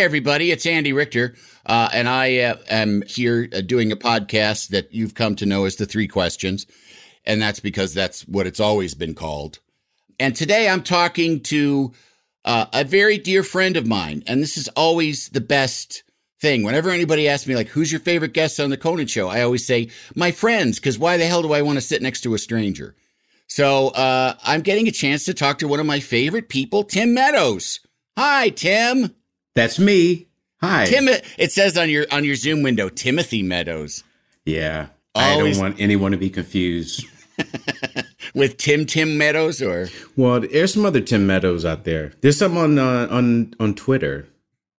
everybody. It's Andy Richter, uh, and I uh, am here uh, doing a podcast that you've come to know as the Three Questions, and that's because that's what it's always been called. And today I'm talking to uh, a very dear friend of mine, and this is always the best thing. Whenever anybody asks me, like, who's your favorite guest on the Conan Show, I always say my friends, because why the hell do I want to sit next to a stranger? So uh, I'm getting a chance to talk to one of my favorite people, Tim Meadows. Hi, Tim. That's me. Hi. Tim, it says on your on your Zoom window, Timothy Meadows. Yeah. Always- I don't want anyone to be confused. With Tim Tim Meadows or Well, there's some other Tim Meadows out there. There's some on uh, on on Twitter.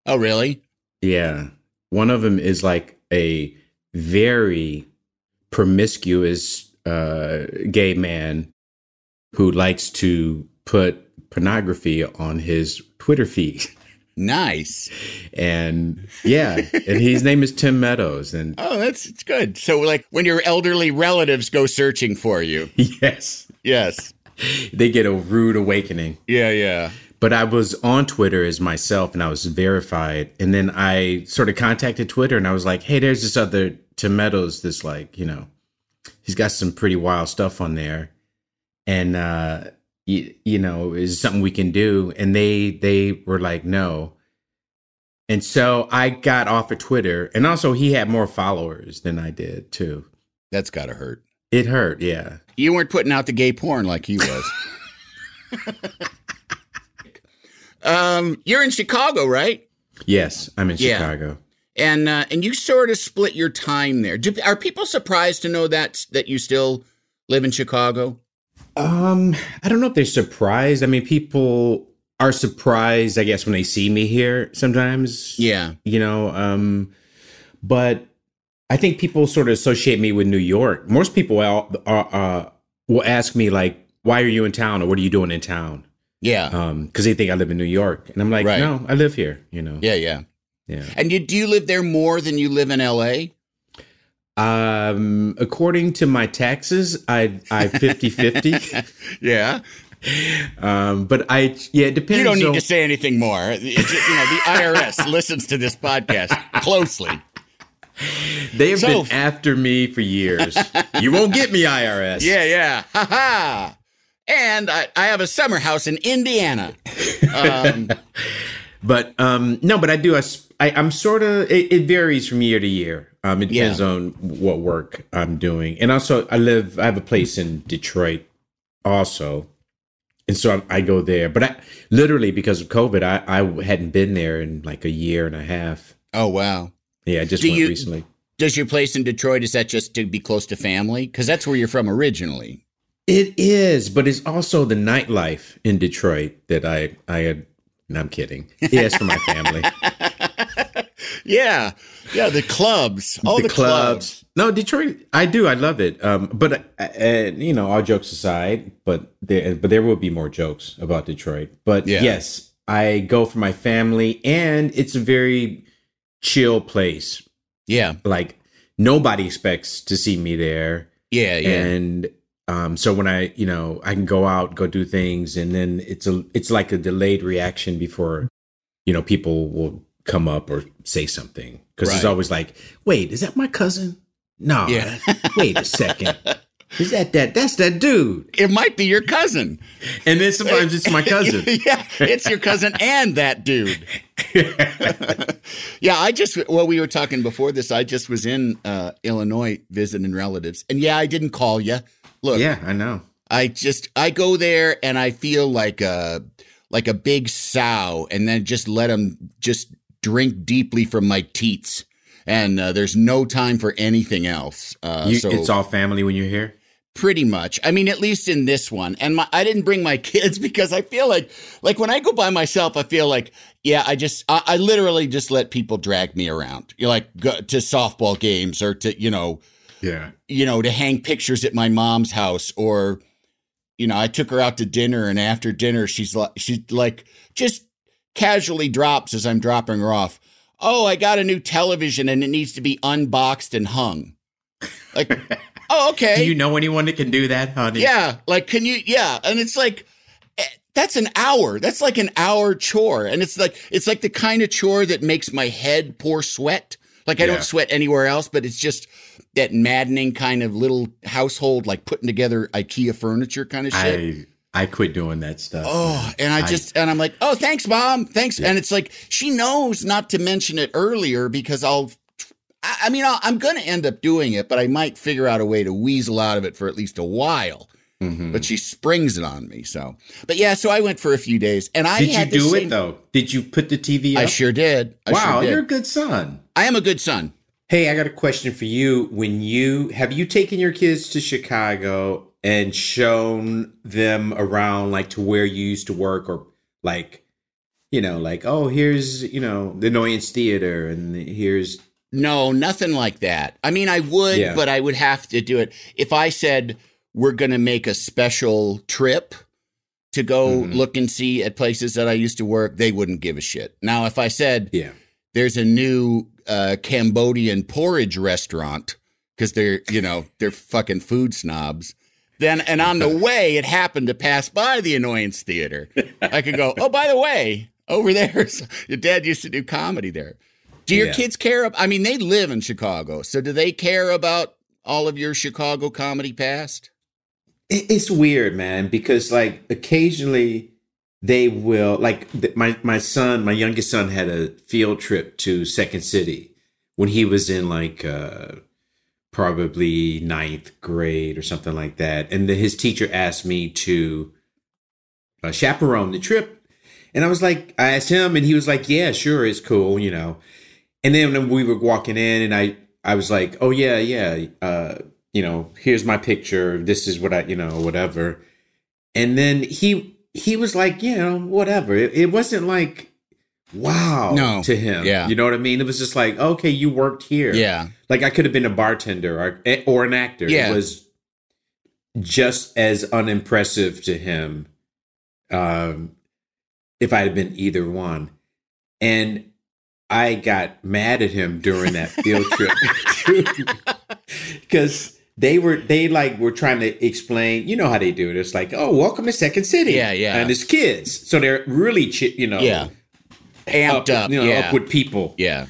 Oh really? Yeah. One of them is like a very promiscuous uh, gay man who likes to put pornography on his Twitter feed. Nice. And yeah, and his name is Tim Meadows. And Oh, that's it's good. So like when your elderly relatives go searching for you. yes, Yes. they get a rude awakening. Yeah, yeah. But I was on Twitter as myself and I was verified. And then I sort of contacted Twitter and I was like, hey, there's this other Tim Meadows, this like, you know, he's got some pretty wild stuff on there. And uh you, you know, is something we can do. And they they were like, no. And so I got off of Twitter. And also he had more followers than I did too. That's gotta hurt. It hurt, yeah. You weren't putting out the gay porn like he was. um, you're in Chicago, right? Yes, I'm in Yeah. Chicago. And uh, and you sort of split your time there. Do, are people surprised to know that that you still live in Chicago? Um, I don't know if they're surprised. I mean, people are surprised, I guess, when they see me here sometimes. Yeah. You know, um, but I think people sort of associate me with New York. Most people are, are, uh, will ask me like, "Why are you in town?" or "What are you doing in town?" Yeah. Um, because they think I live in New York, and I'm like, Right. "No, I live here." You know. yeah, yeah. Yeah. And you, do you live there more than you live in LA? Um, according to my taxes, I I 50-50. Yeah. um, but I yeah, it depends. You don't need on- to say anything more. It's, you know, the IRS listens to this podcast closely. They have So- been after me for years. you won't get me, IRS. Yeah, yeah. Ha ha. And I, I have a summer house in Indiana. Um, But um, no, but I do. I, I am sort of. It, it varies from year to year. Um, it depends Yeah. on what work I'm doing, and also I live. I have a place in Detroit, also, and so I, I go there. But I literally because of COVID, I I hadn't been there in like a year and a half. oh, wow. Yeah, I just Do went you- recently. Does your place in Detroit, is that just to be close to family? Because that's where you're from originally. It is, but it's also the nightlife in Detroit that I I had. No, I'm kidding. It's for my family. Yeah. Yeah. The clubs. All the, clubs. No, Detroit. I do. I love it. Um, but uh, uh, you know, all jokes aside, but there, but there will be more jokes about Detroit. But Yeah. yes, I go for my family, and it's a very chill place. Yeah. Like nobody expects to see me there, Yeah. Yeah. and um, so when I, you know, I can go out, go do things, and then it's a, it's like a delayed reaction before, you know, people will come up or say something because it's always like, wait, is that my cousin? No, Yeah. wait a second. Is that that? That's that dude. It might be your cousin. And then sometimes it's my cousin. yeah, it's your cousin and that dude. yeah, I just well, we were talking before this. I just was in uh, Illinois visiting relatives, and yeah, I didn't call you. Look, yeah, I know. I just I go there and I feel like a like a big sow, and then just let them just drink deeply from my teats, and uh, there's no time for anything else. Uh, You, so it's all family when you're here. pretty much. I mean, at least in this one, and my, I didn't bring my kids because I feel like like when I go by myself, I feel like yeah, I just I, I literally just let people drag me around. You like go to softball games or to you know Yeah. you know, to hang pictures at my mom's house or you know, I took her out to dinner and after dinner she's like she's like just casually drops as I'm dropping her off. Oh, I got a new television and it needs to be unboxed and hung. Like, oh, okay. Do you know anyone that can do that, honey? Yeah, like can you yeah, and it's like eh, that's an hour. That's like an hour chore and it's like it's like the kind of chore that makes my head pour sweat. Like I Yeah. don't sweat anywhere else, but it's just that maddening kind of little household like putting together IKEA furniture kind of shit. I I quit doing that stuff. Oh, and I just and I'm like, "Oh, thanks, mom. Thanks." And it's like she knows not to mention it earlier because I'll I I mean, I'll, I'm going to end up doing it, but I might figure out a way to weasel out of it for at least a while. Mhm. But she springs it on me. So, but yeah, so I went for a few days, and I Did you do same- it though? Did you put the TV up? I sure did. I wow, sure did. you're a good son. I am a good son. Hey, I got a question for you. When you have you taken your kids to Chicago and shown them around like to where you used to work or like you know, like, oh, here's, you know, the Annoyance Theater and here's No, nothing like that. I mean, I would, Yeah. but I would have to do it if I said we're going to make a special trip to go Mhm. look and see at places that I used to work. They wouldn't give a shit. Now, if I said yeah. there's a new uh, Cambodian porridge restaurant because they're you know they're fucking food snobs. Then and on the way, it happened to pass by the annoyance theater. I could go, oh, by the way, over there, your dad used to do comedy there. Do your Yeah. kids care? ab- I mean, they live in Chicago, so do they care about all of your Chicago comedy past? It's weird, man, because like occasionally they will like th- my my son, my youngest son had a field trip to Second City when he was in like uh probably ninth grade or something like that, and the, his teacher asked me to uh, chaperone the trip, and I was like, I asked him, and he was like, Yeah, sure, it's cool, you know. And then when we were walking in, and I I was like, Oh yeah, yeah, uh, you know, here's my picture. This is what I, you know, whatever. And then he he was like, you know, whatever. It, it wasn't like wow No. to him. Yeah. You know what I mean? It was just like, okay, you worked here. Yeah, Like I could have been a bartender or or an actor. Yeah. It was just as unimpressive to him um if I had been either one. And I got mad at him during that field trip because they were they like were trying to explain. You know how they do it. It's like, oh, welcome to Second City. Yeah, yeah. And it's kids, so they're really, chi- you know, yeah, amped up. you know, yeah, up with people. yeah,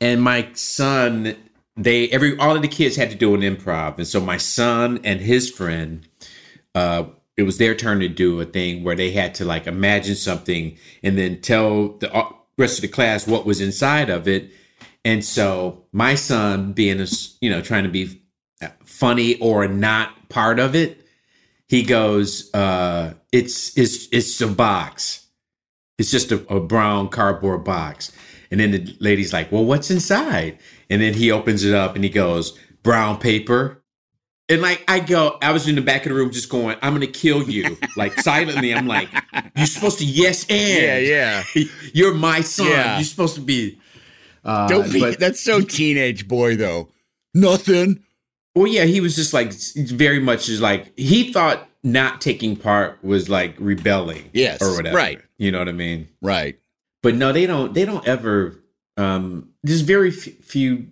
And my son, they every all of the kids had to do an improv, and so my son and his friend, uh, it was their turn to do a thing where they had to like imagine something and then tell the uh, rest of the class what was inside of it. And so my son, being a you know trying to be funny or not part of it, he goes, uh, "It's it's it's a box." It's just a, a brown cardboard box. And then the lady's like, Well, what's inside? And then he opens it up and he goes, Brown paper. And like, I go, I was in the back of the room just going, I'm going to kill you. like, silently, I'm like, You're supposed to yes and. yeah, yeah. You're my son. Yeah. You're supposed to be. Uh, Don't be. but- that's so teenage boy though. Nothing. Well, yeah, he was just like very much just like he thought not taking part was like rebelling, Yes, or whatever. right. You know what I mean? Right. but no they don't they don't ever um there's very f- few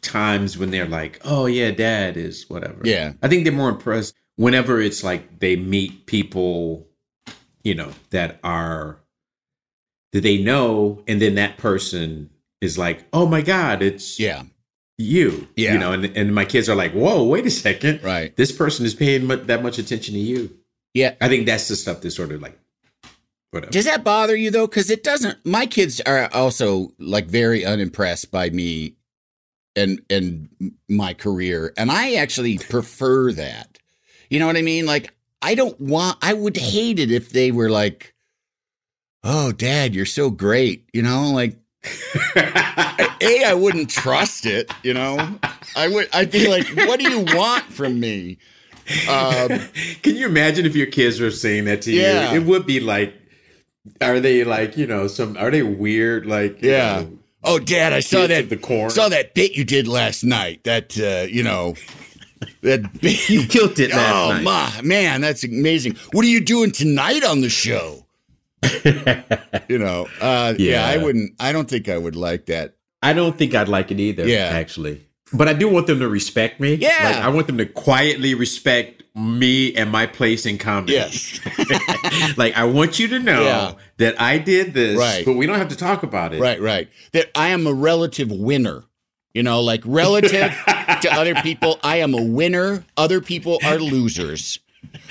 times when they're like oh yeah dad is whatever Yeah. i think they're more impressed whenever it's like they meet people you know that are that they know and then that person is like oh my god it's Yeah. You. Yeah. You know, and, and my kids are like, whoa, wait a second. Right. This person is paying mu- that much attention to you. Yeah. I think that's the stuff that's sort of like, whatever. Does that bother you though? Because it doesn't. My kids are also like very unimpressed by me and and my career, and I actually prefer that. You know what I mean? Like I don't want. I would hate it if they were like, "Oh, Dad, you're so great." You know, like a I wouldn't trust it. You know, I would. I'd be like, "What do you want from me?" Um, Can you imagine if your kids were saying that to Yeah. you? It would be like, are they like, you know, some, are they weird? Like, Yeah. know, Oh, Dad, I saw that the corn. Saw that bit you did last night. That uh, you know, that bit. you killed it last oh night. my man, that's amazing. What are you doing tonight on the show? you know, uh, yeah. Yeah. I wouldn't. I don't think I would like that. I don't think I'd like it either. Yeah. actually. But I do want them to respect me. Yeah. Like, I want them to quietly respect me and my place in comedy. Yes, like I want you to know Yeah. that I did this, Right. but we don't have to talk about it. right, right. That I am a relative winner. You know, like relative to other people, I am a winner. Other people are losers.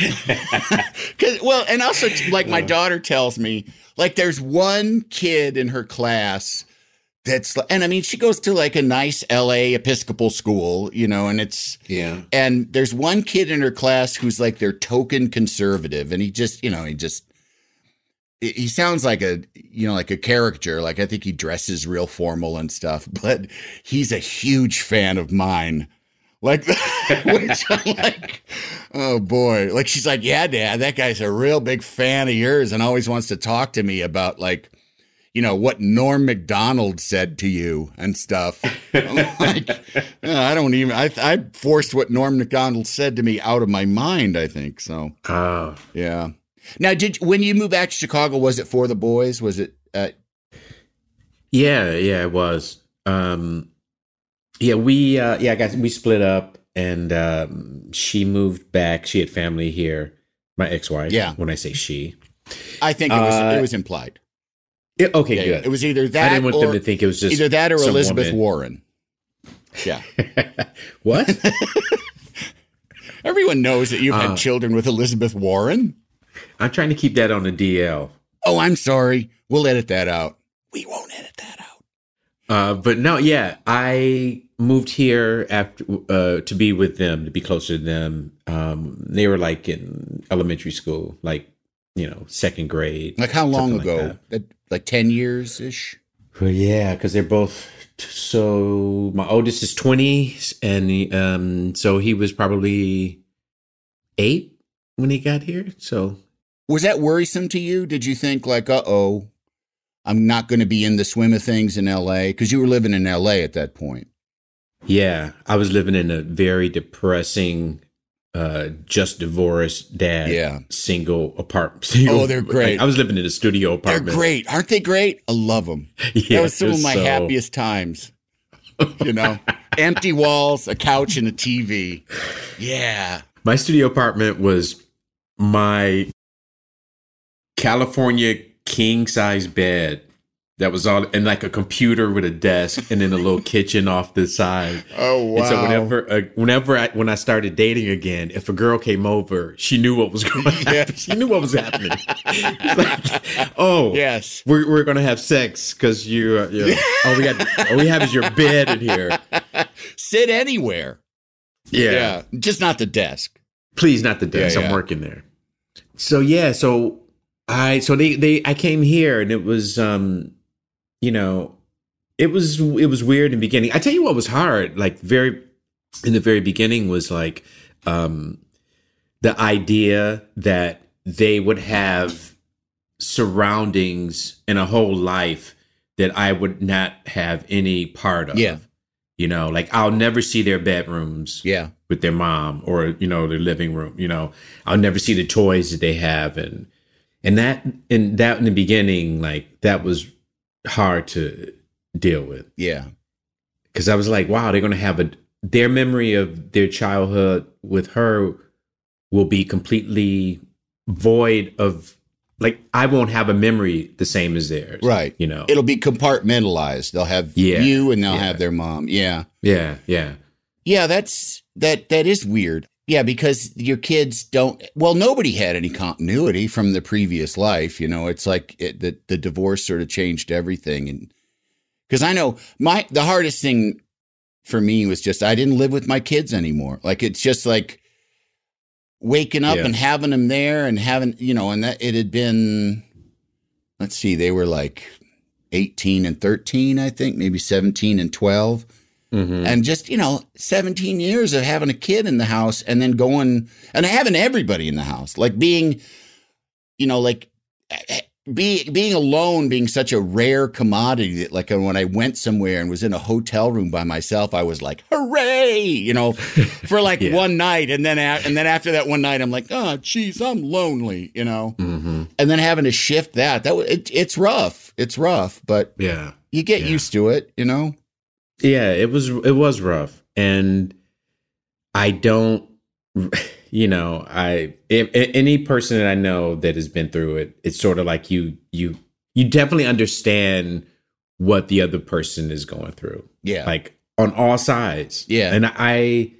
Cause well, and also like my daughter tells me, like there's one kid in her class that's and I mean she goes to like a nice LA Episcopal school, you know, and it's Yeah. and there's one kid in her class who's like their token conservative and he just, you know, he just he sounds like a you know like a caricature like i think he dresses real formal and stuff but he's a huge fan of mine like which i'm like oh boy like she's like yeah dad that guy's a real big fan of yours and always wants to talk to me about like you know what Norm Macdonald said to you and stuff like "Uh, i don't even I, I forced what Norm Macdonald said to me out of my mind i think so Oh. yeah. Now, did when you moved back to Chicago, was it for the boys? Was it? Uh, Yeah, yeah, it was. Um yeah, we uh yeah, guys, we split up and um she moved back. She had family here. My ex-wife. Yeah. When I say she. I think it was. Uh, it was implied. Yeah, okay, Yeah, good. It was either that I didn't want or them to think it was just either that or Elizabeth woman. Warren. Yeah, what? everyone knows that you've Uh, had children with Elizabeth Warren. I'm trying to keep that on the DL. Oh, I'm sorry. We'll edit that out. We won't edit that out. Uh, but no, yeah, I moved here after uh, to be with them, to be closer to them. Um, they were like in elementary school, like you know, second grade. Like how long something like ago? that. That- like ten years ish. Well, yeah, because they're both. So my oldest is twenty, and um, so he was probably eight when he got here. So Was that worrisome to you? Did you think like, uh oh, I'm not going to be in the swim of things in L.A. because you were living in L.A. at that point? yeah, I was living in a very depressing, uh, just divorced dad, Yeah. single apartment. Oh, they're great. I was living in a studio apartment. They're great, aren't they? Great. I love them. Yeah, that was some of my so- happiest times. You know, empty walls, a couch, and a TV. Yeah. My studio apartment was my California king size bed that was all and like a computer with a desk and then a little kitchen off the side. Oh wow. And so whenever, uh, whenever I, when I started dating again, if a girl came over, she knew what was going to happen. She knew what was happening. Like, oh, yes. we're we're gonna have sex because you, uh, you know, all we got, all we have is your bed in here. Sit anywhere. Yeah. Yeah. Just not the desk. please not the desk Yeah, i'm working there so yeah so i so they they i came here and it was um you know it was it was weird in the beginning i tell you what was hard like very in the very beginning was like um the idea that they would have surroundings and a whole life that i would not have any part of Yeah. you know like i'll never see their bedrooms Yeah. with their mom or you know their living room you know i'll never see the toys that they have and and that and that in the beginning like that was hard to deal with Yeah. because i was like wow they're gonna have a their memory of their childhood with her will be completely void of like I won't have a memory the same as theirs. Right. You know. It'll be compartmentalized. They'll have Yeah. you and they'll Yeah. have their mom. Yeah. yeah, yeah. Yeah, that's that that is weird. Yeah, because your kids don't well nobody had any continuity from the previous life, you know. It's like it, the the divorce sort of changed everything and cuz I know my the hardest thing for me was just I didn't live with my kids anymore. Like it's just like waking up Yeah. and having them there and having, you know, and that it had been let's see, they were like 18 and 13, I think, maybe 17 and 12 Mhm. and just you know 17 years of having a kid in the house and then going and having everybody in the house like being you know like be, being alone being such a rare commodity that like when i went somewhere and was in a hotel room by myself i was like hooray you know for like Yeah. one night and then and then after that one night i'm like oh geez i'm lonely you know Mhm. and then having to shift that that it, it's rough it's rough but Yeah. you get Yeah. used to it you know Yeah, it was it was rough, and I don't, you know, I if, any person that I know that has been through it, it's sort of like you you you definitely understand what the other person is going through, yeah like on all sides. Yeah. and I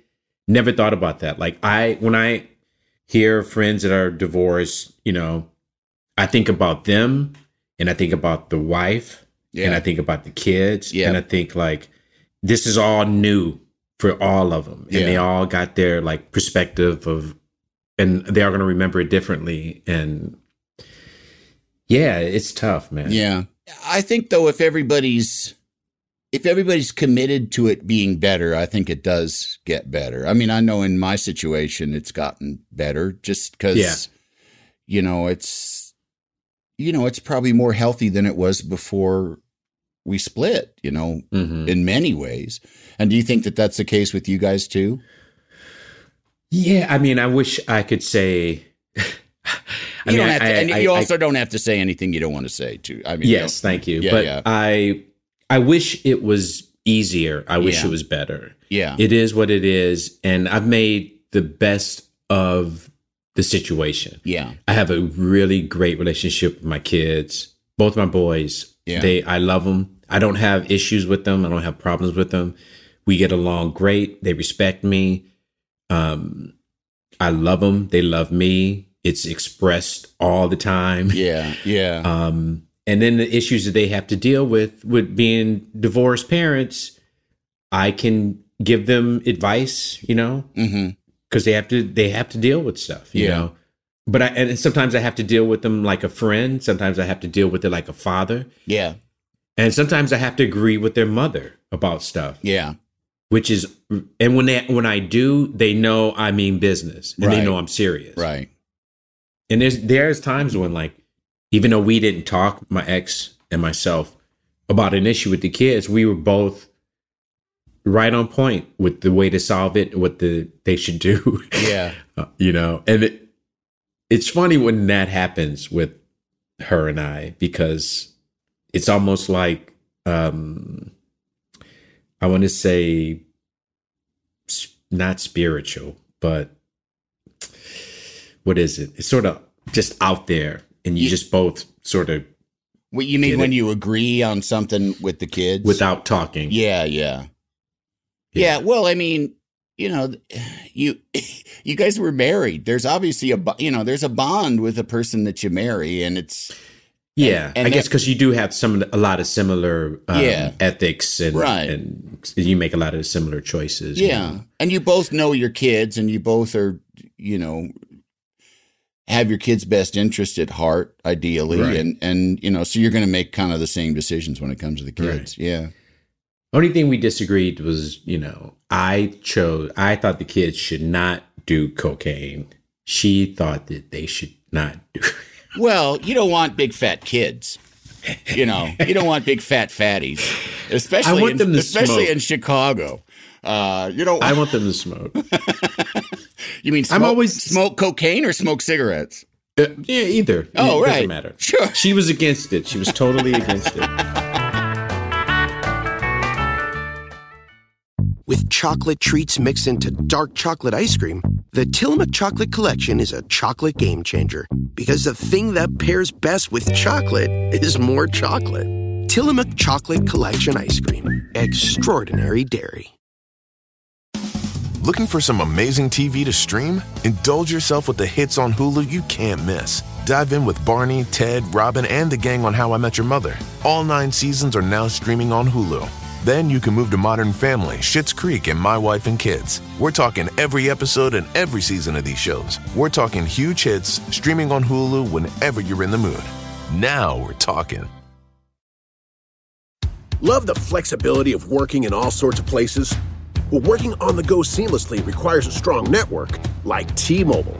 never thought about that. Like I when I hear friends that are divorced, you know, I think about them, and I think about the wife, yeah and I think about the kids, Yeah. and I think like this is all new for all of them, and Yeah. they all got their like perspective of, and they are going to remember it differently, and yeah, it's tough, man. Yeah. I think though if everybody's if everybody's committed to it being better, I think it does get better. I mean, I know in my situation it's gotten better just cuz Yeah. you know, it's you know, it's probably more healthy than it was before we split, you know, Mhm. in many ways. And do you think that that's the case with you guys too? yeah. I mean, I wish I could say. I You mean, don't have to, I- and I- you also don't have to say anything you don't want to say too. I mean, you yes, thank you. Yeah, but yeah. I, I wish it was easier. I wish Yeah. it was better. yeah. It is what it is, and I've made the best of the situation. yeah. I have a really great relationship with my kids, both my boys. Yeah. They, I love them. I don't have issues with them. I don't have problems with them. We get along great. They respect me. Um, I love them. They love me. It's expressed all the time. Yeah. Yeah. Um, and then the issues that they have to deal with with being divorced parents, I can give them advice, you know, because they have to they have to deal with stuff, you Yeah. know. But I and sometimes I have to deal with them like a friend. Sometimes I have to deal with it like a father, Yeah. And sometimes I have to agree with their mother about stuff. Yeah. Which is, and when they when I do, they know I mean business, and Right. they know I'm serious. Right. And there's there's times when like, even though we didn't talk, my ex and myself, about an issue with the kids, we were both right on point with the way to solve it, what the they should do. Yeah. Uh, you know, and it, it's funny when that happens with her and I because it's almost like um I want to say not spiritual, but what is it? It's sort of just out there, and you Ye- just both sort of What you mean when it? you agree on something with the kids? without talking. Yeah, yeah. Yeah, well, I mean, you know, you you guys were married. There's obviously a you know, there's a bond with a person that you marry and it's Yeah, And- and I guess because you do have some a lot of similar um, Yeah. ethics and Right. and you make a lot of similar choices. you yeah. know. And you both know your kids and you both are, you know, have your kids' best interest at heart ideally Right. and and you know, so you're going to make kind of the same decisions when it comes to the kids. Yeah. Only thing we disagreed was, you know, I chose. I thought the kids should not do cocaine. She thought that they should not do. Well, you don't want big fat kids. You know, you don't want big fat fatties, especially I want in, them to especially smoke. in Chicago. Uh, you don't. I want them to smoke. you mean smoke, I'm always- smoke cocaine or smoke cigarettes? Uh, yeah, either. Oh, it right. Doesn't matter. Sure. She was against it. She was totally against it. With chocolate treats mixed into dark chocolate ice cream, The Tillamook Chocolate Collection is a chocolate game changer because the thing that pairs best with chocolate is more chocolate. Tillamook Chocolate Collection Ice Cream. Extraordinary Dairy. Looking for some amazing TV to stream? Indulge yourself with the hits on Hulu you can't miss. Dive in with Barney, Ted, Robin, and the gang on How I Met Your Mother. All nine seasons are now streaming on Hulu. Then you can move to Modern Family, Schitt's Creek, and My Wife and Kids. We're talking every episode and every season of these shows. We're talking huge hits streaming on Hulu whenever you're in the mood. Now we're talking. Love the flexibility of working in all sorts of places? Well, working on the go seamlessly requires a strong network like T Mobile.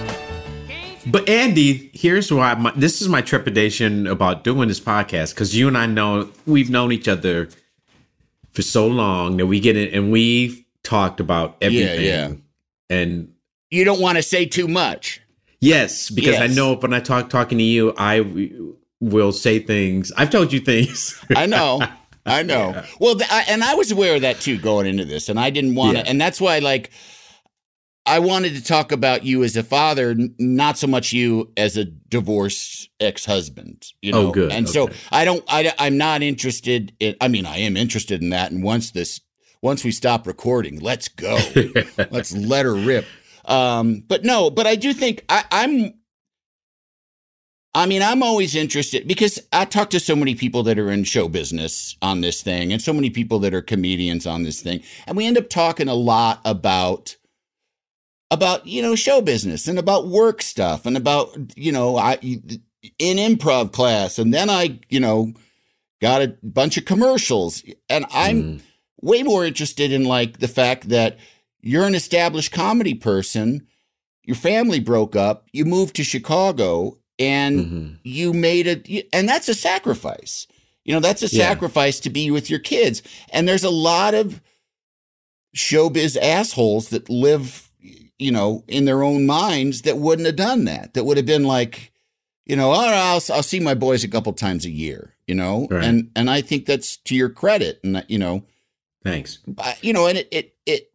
But Andy, here's why my, this is my trepidation about doing this podcast because you and I know we've known each other for so long that we get it and we've talked about everything. yeah. And You don't want to say too much. yes, because I know when I talk talking to you, I w- will say things. I've told you things. I know. I know. Well, th- I, and I was aware of that too going into this, and I didn't want to, Yeah. and that's why, like, I wanted to talk about you as a father, not so much you as a divorced ex-husband. You Oh, know, good. And so I don't. I, I'm not interested in. I mean, I am interested in that. And once this, once we stop recording, let's go. let's let her rip. Um, but no, but I do think I, I'm. I mean, I'm always interested because I talk to so many people that are in show business on this thing and so many people that are comedians on this thing. And we end up talking a lot about about, you know, show business and about work stuff and about, you know, I in improv class and then I, you know, got a bunch of commercials and I'm Mm. way more interested in like the fact that you're an established comedy person, your family broke up, you moved to Chicago and Mhm. you made it and that's a sacrifice you know that's a Yeah. sacrifice to be with your kids and there's a lot of showbiz assholes that live you know in their own minds that wouldn't have done that that would have been like you know all right, I'll, I'll see my boys a couple times a year you know Right. and and i think that's to your credit and that, you know Thanks. You know, and it it it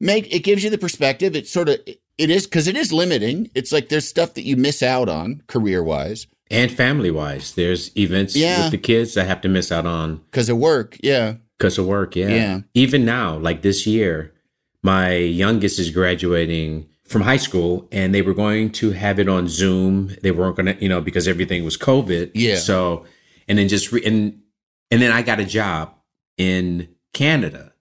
make it gives you the perspective. It sort of it is because it is limiting. It's like there's stuff that you miss out on career wise And family wise, there's events Yeah. with the kids I have to miss out on because of work. Yeah, because of work. Yeah. Yeah. Even now, like this year, my youngest is graduating from high school and they were going to have it on Zoom. They weren't going to, you know, because everything was COVID. Yeah. So, and then just, re- and, and then I got a job in Canada.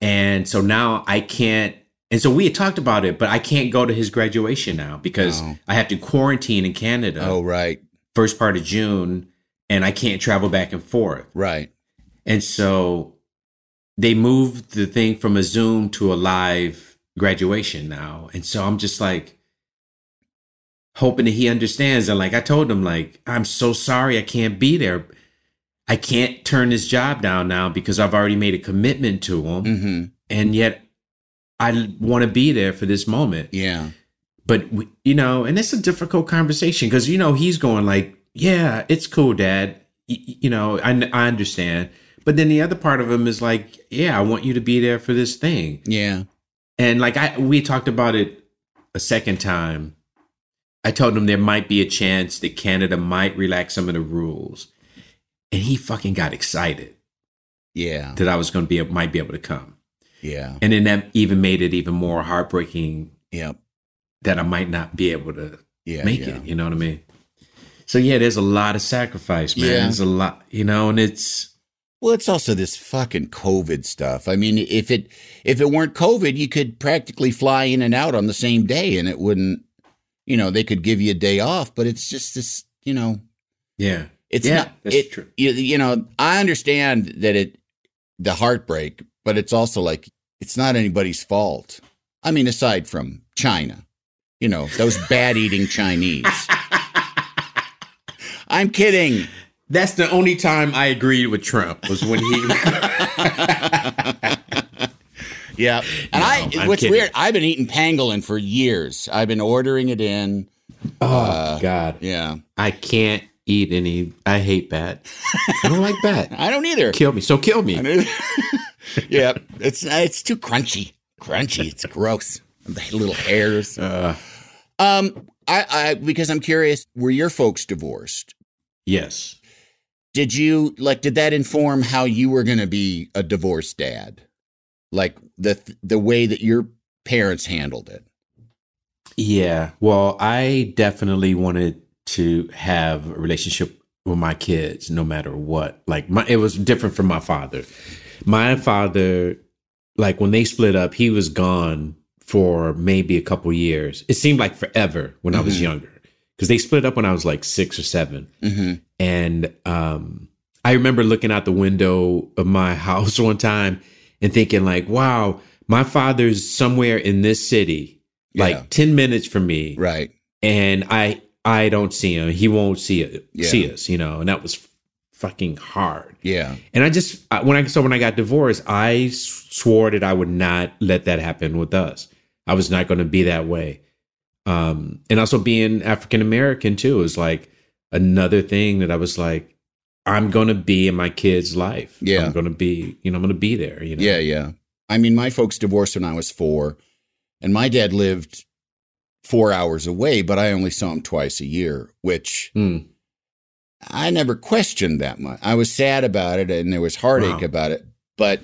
And so now I can't, and so we had talked about it, but I can't go to his graduation now because Oh. I have to quarantine in Canada Oh right, first part of June and I can't travel back and forth. right. And so they moved the thing from a Zoom to a live graduation now. And so I'm just like hoping that he understands. And like I told him, like, I'm so sorry I can't be there. I can't turn this job down now because I've already made a commitment to him. hmm And yet I want to be there for this moment Yeah, but we, you know, and it's a difficult conversation because you know he's going like, "Yeah, it's cool, Dad. Y- you know, I I understand." But then the other part of him is like, "Yeah, I want you to be there for this thing." yeah, And like I, we talked about it a second time. I told him there might be a chance that Canada might relax some of the rules, and he fucking got excited yeah, that I was going to be might be able to come, yeah, and then that even made it even more heartbreaking yeah, that I might not be able to yeah. make yeah. it. You know what I mean? So yeah, there's a lot of sacrifice, man. Yeah. There's a lot, you know, and it's Well, it's also this fucking COVID stuff. I mean, if it if it weren't COVID, you could practically fly in and out on the same day, and it wouldn't. You know, they could give you a day off, but it's just this. You know, yeah, it's Yeah, not. that's it, true. You, you know, I understand that it the heartbreak, but it's also like it's not anybody's fault. I mean, aside from China, You know, those bad eating Chinese. I'm kidding. That's the only time I agreed with Trump was when he. Yeah. And No, I, I'm what's kidding. weird, I've been eating pangolin for years. I've been ordering it in. oh God, Yeah. I can't eat any. I hate bat. I don't like bat. I don't either. Kill me. So kill me. yeah. It's, it's too crunchy. Crunchy. It's gross. The little hairs. Uh, Um, I, I, because I'm curious, were your folks divorced? yes. Did you, like, did that inform how you were going to be a divorced dad? Like the, the way that your parents handled it? Yeah. Well, I definitely wanted to have a relationship with my kids no matter what. Like my it was different from my father. My father like when they split up, he was gone for maybe a couple years. It seemed like forever when I was mm-hmm. younger cuz they split up when I was like 6 or 7. Mm-hmm. And um, I remember looking out the window of my house one time and thinking, like, wow, my father's somewhere in this city, like 10 minutes from me. Right. And I I don't see him. He won't see it, Yeah. see us, you know, and that was fucking hard. Yeah. And I just when I so when I got divorced, I swore that I would not let that happen with us. I was not going to be that way. Um, and also being African American too is like another thing that I was like, I'm going to be in my kid's life. Yeah. I'm going to be, you know, I'm going to be there. You know. Yeah, yeah. I mean, my folks divorced when I was four, and my dad lived four hours away, but I only saw him twice a year, which Hmm. I never questioned that much. I was sad about it and there was heartache Wow. about it, but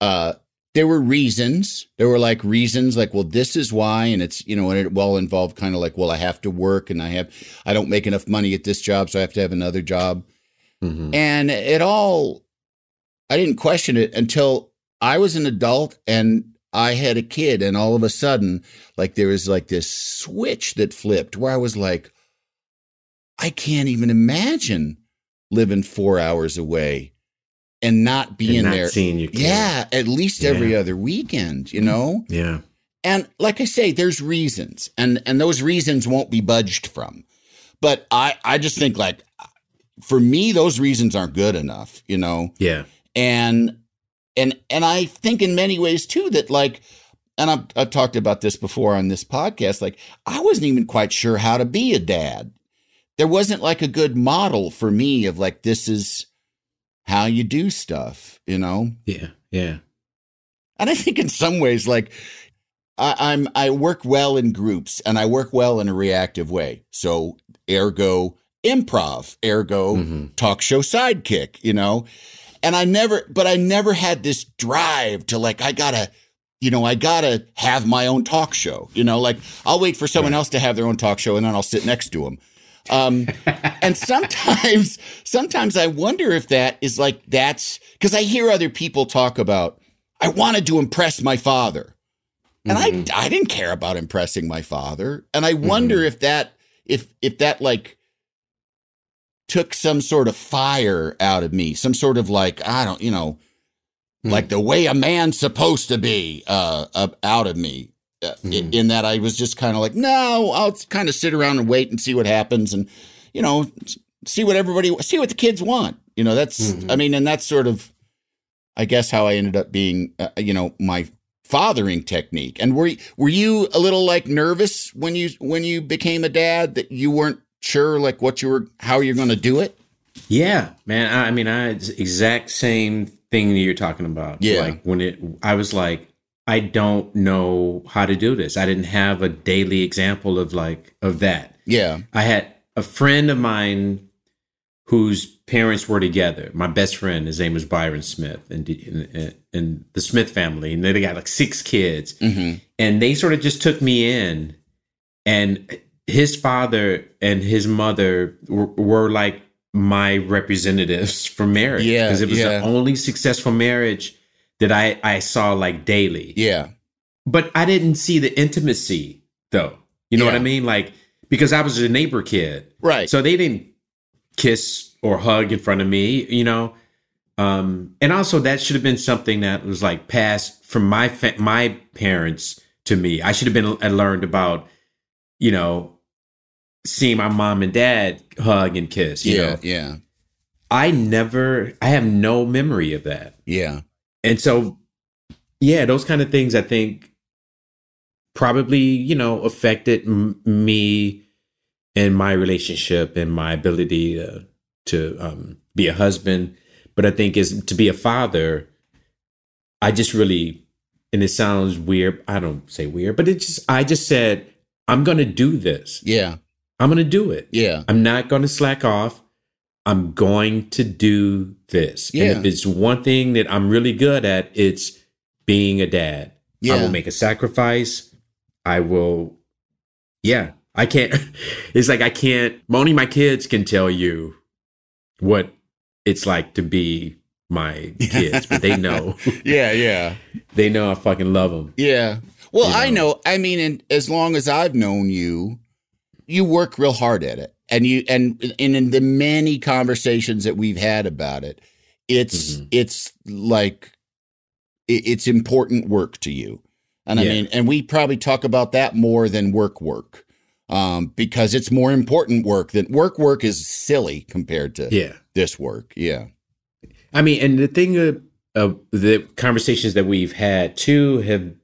uh, there were reasons. There were like reasons, like, well, this is why, and it's you know, and it well involved kind of like, well, I have to work, and I have, I don't make enough money at this job, so I have to have another job. Mhm. And it all, I didn't question it until I was an adult and I had a kid. And all of a sudden, like there was like this switch that flipped where I was like, I can't even imagine living four hours away and not being And there. seeing kid. Yeah, at least every other weekend, you know? Yeah. And like I say, there's reasons, and and those reasons won't be budged from. But I I just think like for me, those reasons aren't good enough, you know. Yeah. And and and I think in many ways too that like, and I've I've talked about this before on this podcast. Like I wasn't even quite sure how to be a dad. There wasn't like a good model for me of like this is how you do stuff, you know. Yeah. Yeah. And I think in some ways, like I, I'm, I work well in groups and I work well in a reactive way. So, ergo improv, ergo Mhm. talk show sidekick, you know? And I never, but I never had this drive to like, I gotta, you know, I gotta have my own talk show, you know, like I'll wait for someone else to have their own talk show and then I'll sit next to them. Um, and sometimes, sometimes I wonder if that is like, that's because I hear other people talk about, I wanted to impress my father. And I, I didn't care about impressing my father. And I wonder if that, if, if that like took some sort of fire out of me, some sort of like, I don't, you know, like the way a man's supposed to be, uh, uh out of me. Uh, in, that I was just kind of like, no, I'll kind of sit around and wait and see what happens, and you know, see what everybody, see what the kids want. You know, that's, I mean, and that's sort of, I guess, how I ended up being, uh, you know, my fathering technique. And were were you a little like nervous when you when you became a dad that you weren't sure like what you were how you're going to do it? Yeah, man. I, I mean, I it's exact same thing that you're talking about. Yeah. Like when it, I was like, I don't know how to do this. I didn't have a daily example of like of that. Yeah, I had a friend of mine whose parents were together. My best friend, his name was Byron Smith, and and, and the Smith family, and they got like six kids, hmm and they sort of just took me in, and his father and his mother were, were like my representatives for marriage Yeah, because it was yeah. the only successful marriage that I I saw like daily yeah, but I didn't see the intimacy though. You know what I mean? Like because I was a neighbor kid, right. so they didn't kiss or hug in front of me. You know, um, and also that should have been something that was like passed from my fa- my parents to me. I should have been I learned about you know, seeing my mom and dad hug and kiss. You yeah, know? yeah, I never, I have no memory of that. yeah, And so, yeah, those kind of things I think probably, you know, affected m- me and my relationship and my ability to, to um, be a husband. But I think is to be a father, I just really, and it sounds weird. I don't say weird, but it just, I just said, I'm going to do this. yeah, I'm going to do it. yeah, I'm not going to slack off. I'm going to do this. Yeah. And if it's one thing that I'm really good at, it's being a dad. Yeah. I will make a sacrifice. I will, yeah, I can't, it's like I can't, only my kids can tell you what it's like to be my kids, but they know, yeah, yeah. they know I fucking love them. Yeah. Well, You I know. know. I mean, and as long as I've known you, you work real hard at it, and you and and in the many conversations that we've had about it, it's Mhm. it's like it, it's important work to you, and I mean, and we probably talk about that more than work work, um, because it's more important work than work. Work is silly compared to Yeah. this work. Yeah. I mean, and the thing of, of the conversations that we've had too have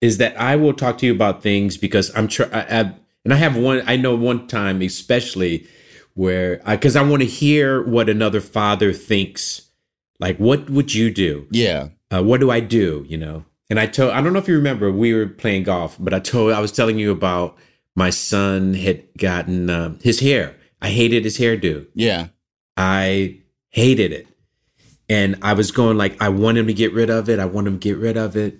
is that I will talk to you about things because I'm trying. And I have one. I know one time especially where I because I want to hear what another father thinks. Like, what would you do? Yeah. Uh, what do I do? You know. And I told. I don't know if you remember. We were playing golf, but I told. I was telling you about my son had gotten uh, his hair. I hated his hairdo. Yeah. I hated it. And I was going like, I want him to get rid of it. I want him to get rid of it.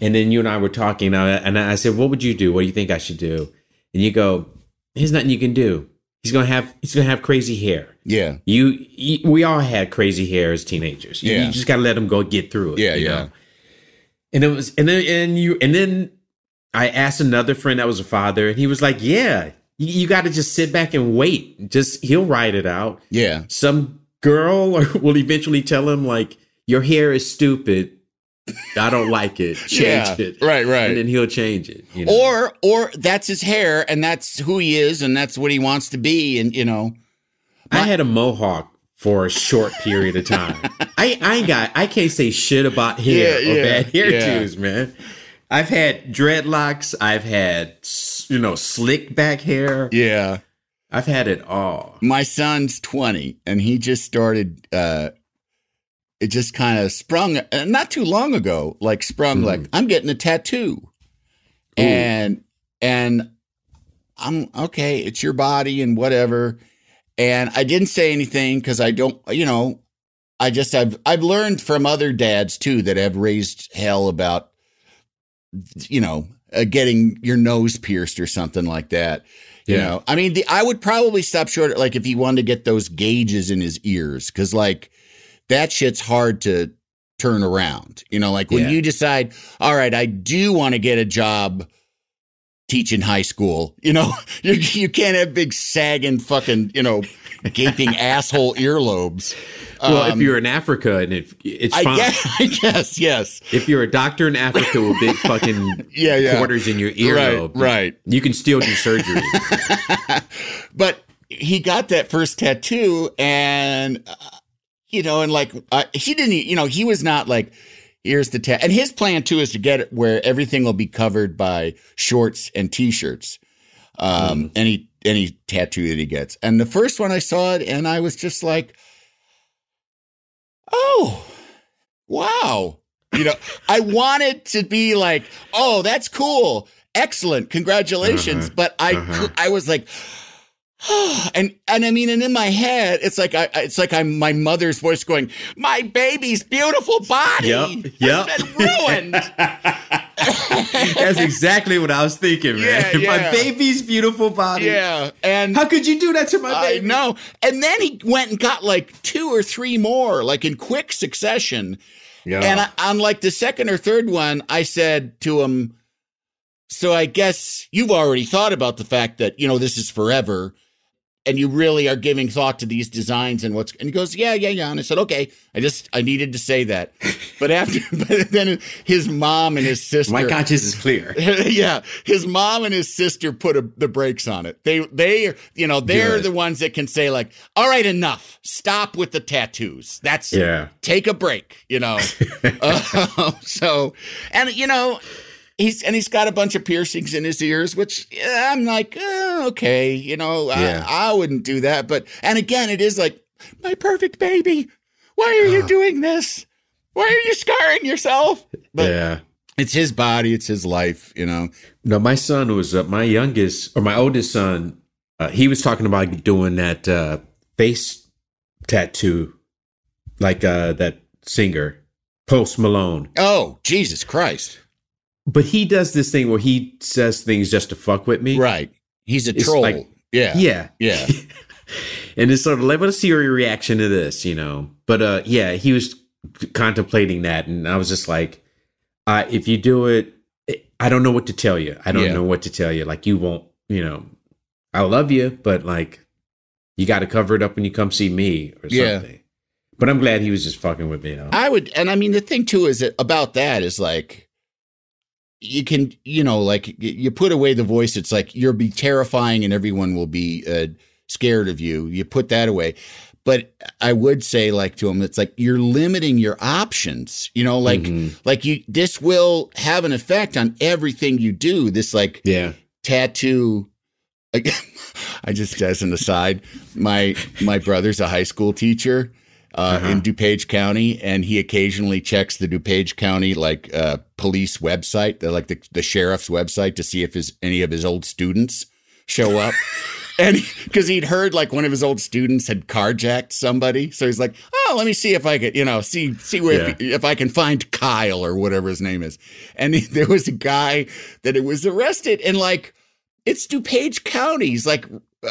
And then you and I were talking, and I, and I said, "What would you do? What do you think I should do?" And you go, "There's nothing you can do. He's gonna have he's gonna have crazy hair. Yeah. You, you we all had crazy hair as teenagers. You, Yeah. you just gotta let him go get through it. Yeah, yeah. know? And it was, and then and you, and then I asked another friend that was a father, and he was like, "Yeah, you, you got to just sit back and wait. Just he'll write it out." Yeah. some girl will eventually tell him like your hair is stupid i don't like it. Change Yeah, it. right, right. and then he'll change it you know? or or that's his hair and that's who he is and that's what he wants to be and you know. I had a mohawk for a short period of time. I i ain't got i can't say shit about hair Yeah, or yeah, bad hair yeah. man. I've had dreadlocks i've had you know slick back hair. Yeah. I've had it all. My son's 20 and he just started uh it just kind of sprung not too long ago like sprung Mhm. like i'm getting a tattoo and and i'm okay it's your body and whatever and i didn't say anything because i don't you know i just i've i've learned from other dads too that have raised hell about you know uh, getting your nose pierced or something like that you Yeah. know i mean the i would probably stop short like if he wanted to get those gauges in his ears because like that shit's hard to turn around you know like when Yeah. you decide all right i do want to get a job teaching high school you know you, you can't have big sagging fucking you know gaping asshole earlobes well if Um, you're in africa and if it's I fine guess, I guess yes If you're a doctor in Africa with big fucking Yeah, yeah. quarters in your Right, earlobe, right. you can still do surgery. but he got that first tattoo and uh, you know and like uh, he didn't you know he was not like here's the tat and his plan too is to get it where everything will be covered by shorts and t-shirts um any any tattoo that he gets. And the first one i saw it and i was just like oh wow. You know i wanted to be like oh that's cool. Excellent. Congratulations. Uh-huh, but i uh-huh. i was like and and I mean, and in my head, it's like I, it's like I'm my mother's voice going, "My baby's beautiful body Yep, yep. has been ruined." That's exactly what I was thinking, man. Yeah, yeah. My baby's beautiful body. yeah, and How could you do that to my I baby? No, And then he went and got like two or three more, like in quick succession. Yeah. And I, on like the second or third one, I said to him, "So I guess you've already thought about the fact that you know this is forever." And you really are giving thought to these designs and what's and he goes yeah yeah yeah. And i said okay. I just i needed to say that. But after but then his mom and his sister My conscience is clear. yeah. His mom and his sister put a, the brakes on it. They they you know they're Good. the ones that can say like all right enough. Stop with the tattoos. That's Yeah. take a break you know? Uh, so and you know he's and he's got a bunch of piercings in his ears which yeah, i'm like eh, okay you know Yeah. I, I wouldn't do that but and again it is like my perfect baby why are you doing this why are you scarring yourself but yeah. it's his body it's his life you know No, my son was uh, my youngest or my oldest son. Uh, he was talking about doing that uh, face tattoo, like uh, that singer Post Malone. oh jesus christ But he does this thing where he says things just to fuck with me. right he's a It's troll like- yeah Yeah. yeah and it's sort of like, let's see your reaction to this, you know. But uh, yeah, he was contemplating that, and I was just like, uh, if you do it, I don't know what to tell you. I don't Yeah. know what to tell you. Like you won't, you know. I love you, but like, you got to cover it up when you come see me or Yeah. something. But I'm glad he was just fucking with me. Though. I would, and I mean, the thing too is that about that is like, you can, you know, like you put away the voice. It's like you'll be terrifying, and everyone will be uh, scared of you. You put that away. But I would say, like to him, it's like you're limiting your options. You know, like Mhm. like you. This will have an effect on everything you do. This like yeah. tattoo. I just as an aside, my my brother's a high school teacher uh, Uh-huh. in DuPage County, and he occasionally checks the DuPage County like uh, police website, the, like the, the sheriff's website, to see if his any of his old students show up. And because he'd heard like one of his old students had carjacked somebody, so he's like, "Oh, let me see if I could, you know, see see where if, if I can find Kyle or whatever his name is." And he- there was a guy that it was arrested, and like it's DuPage County. He's like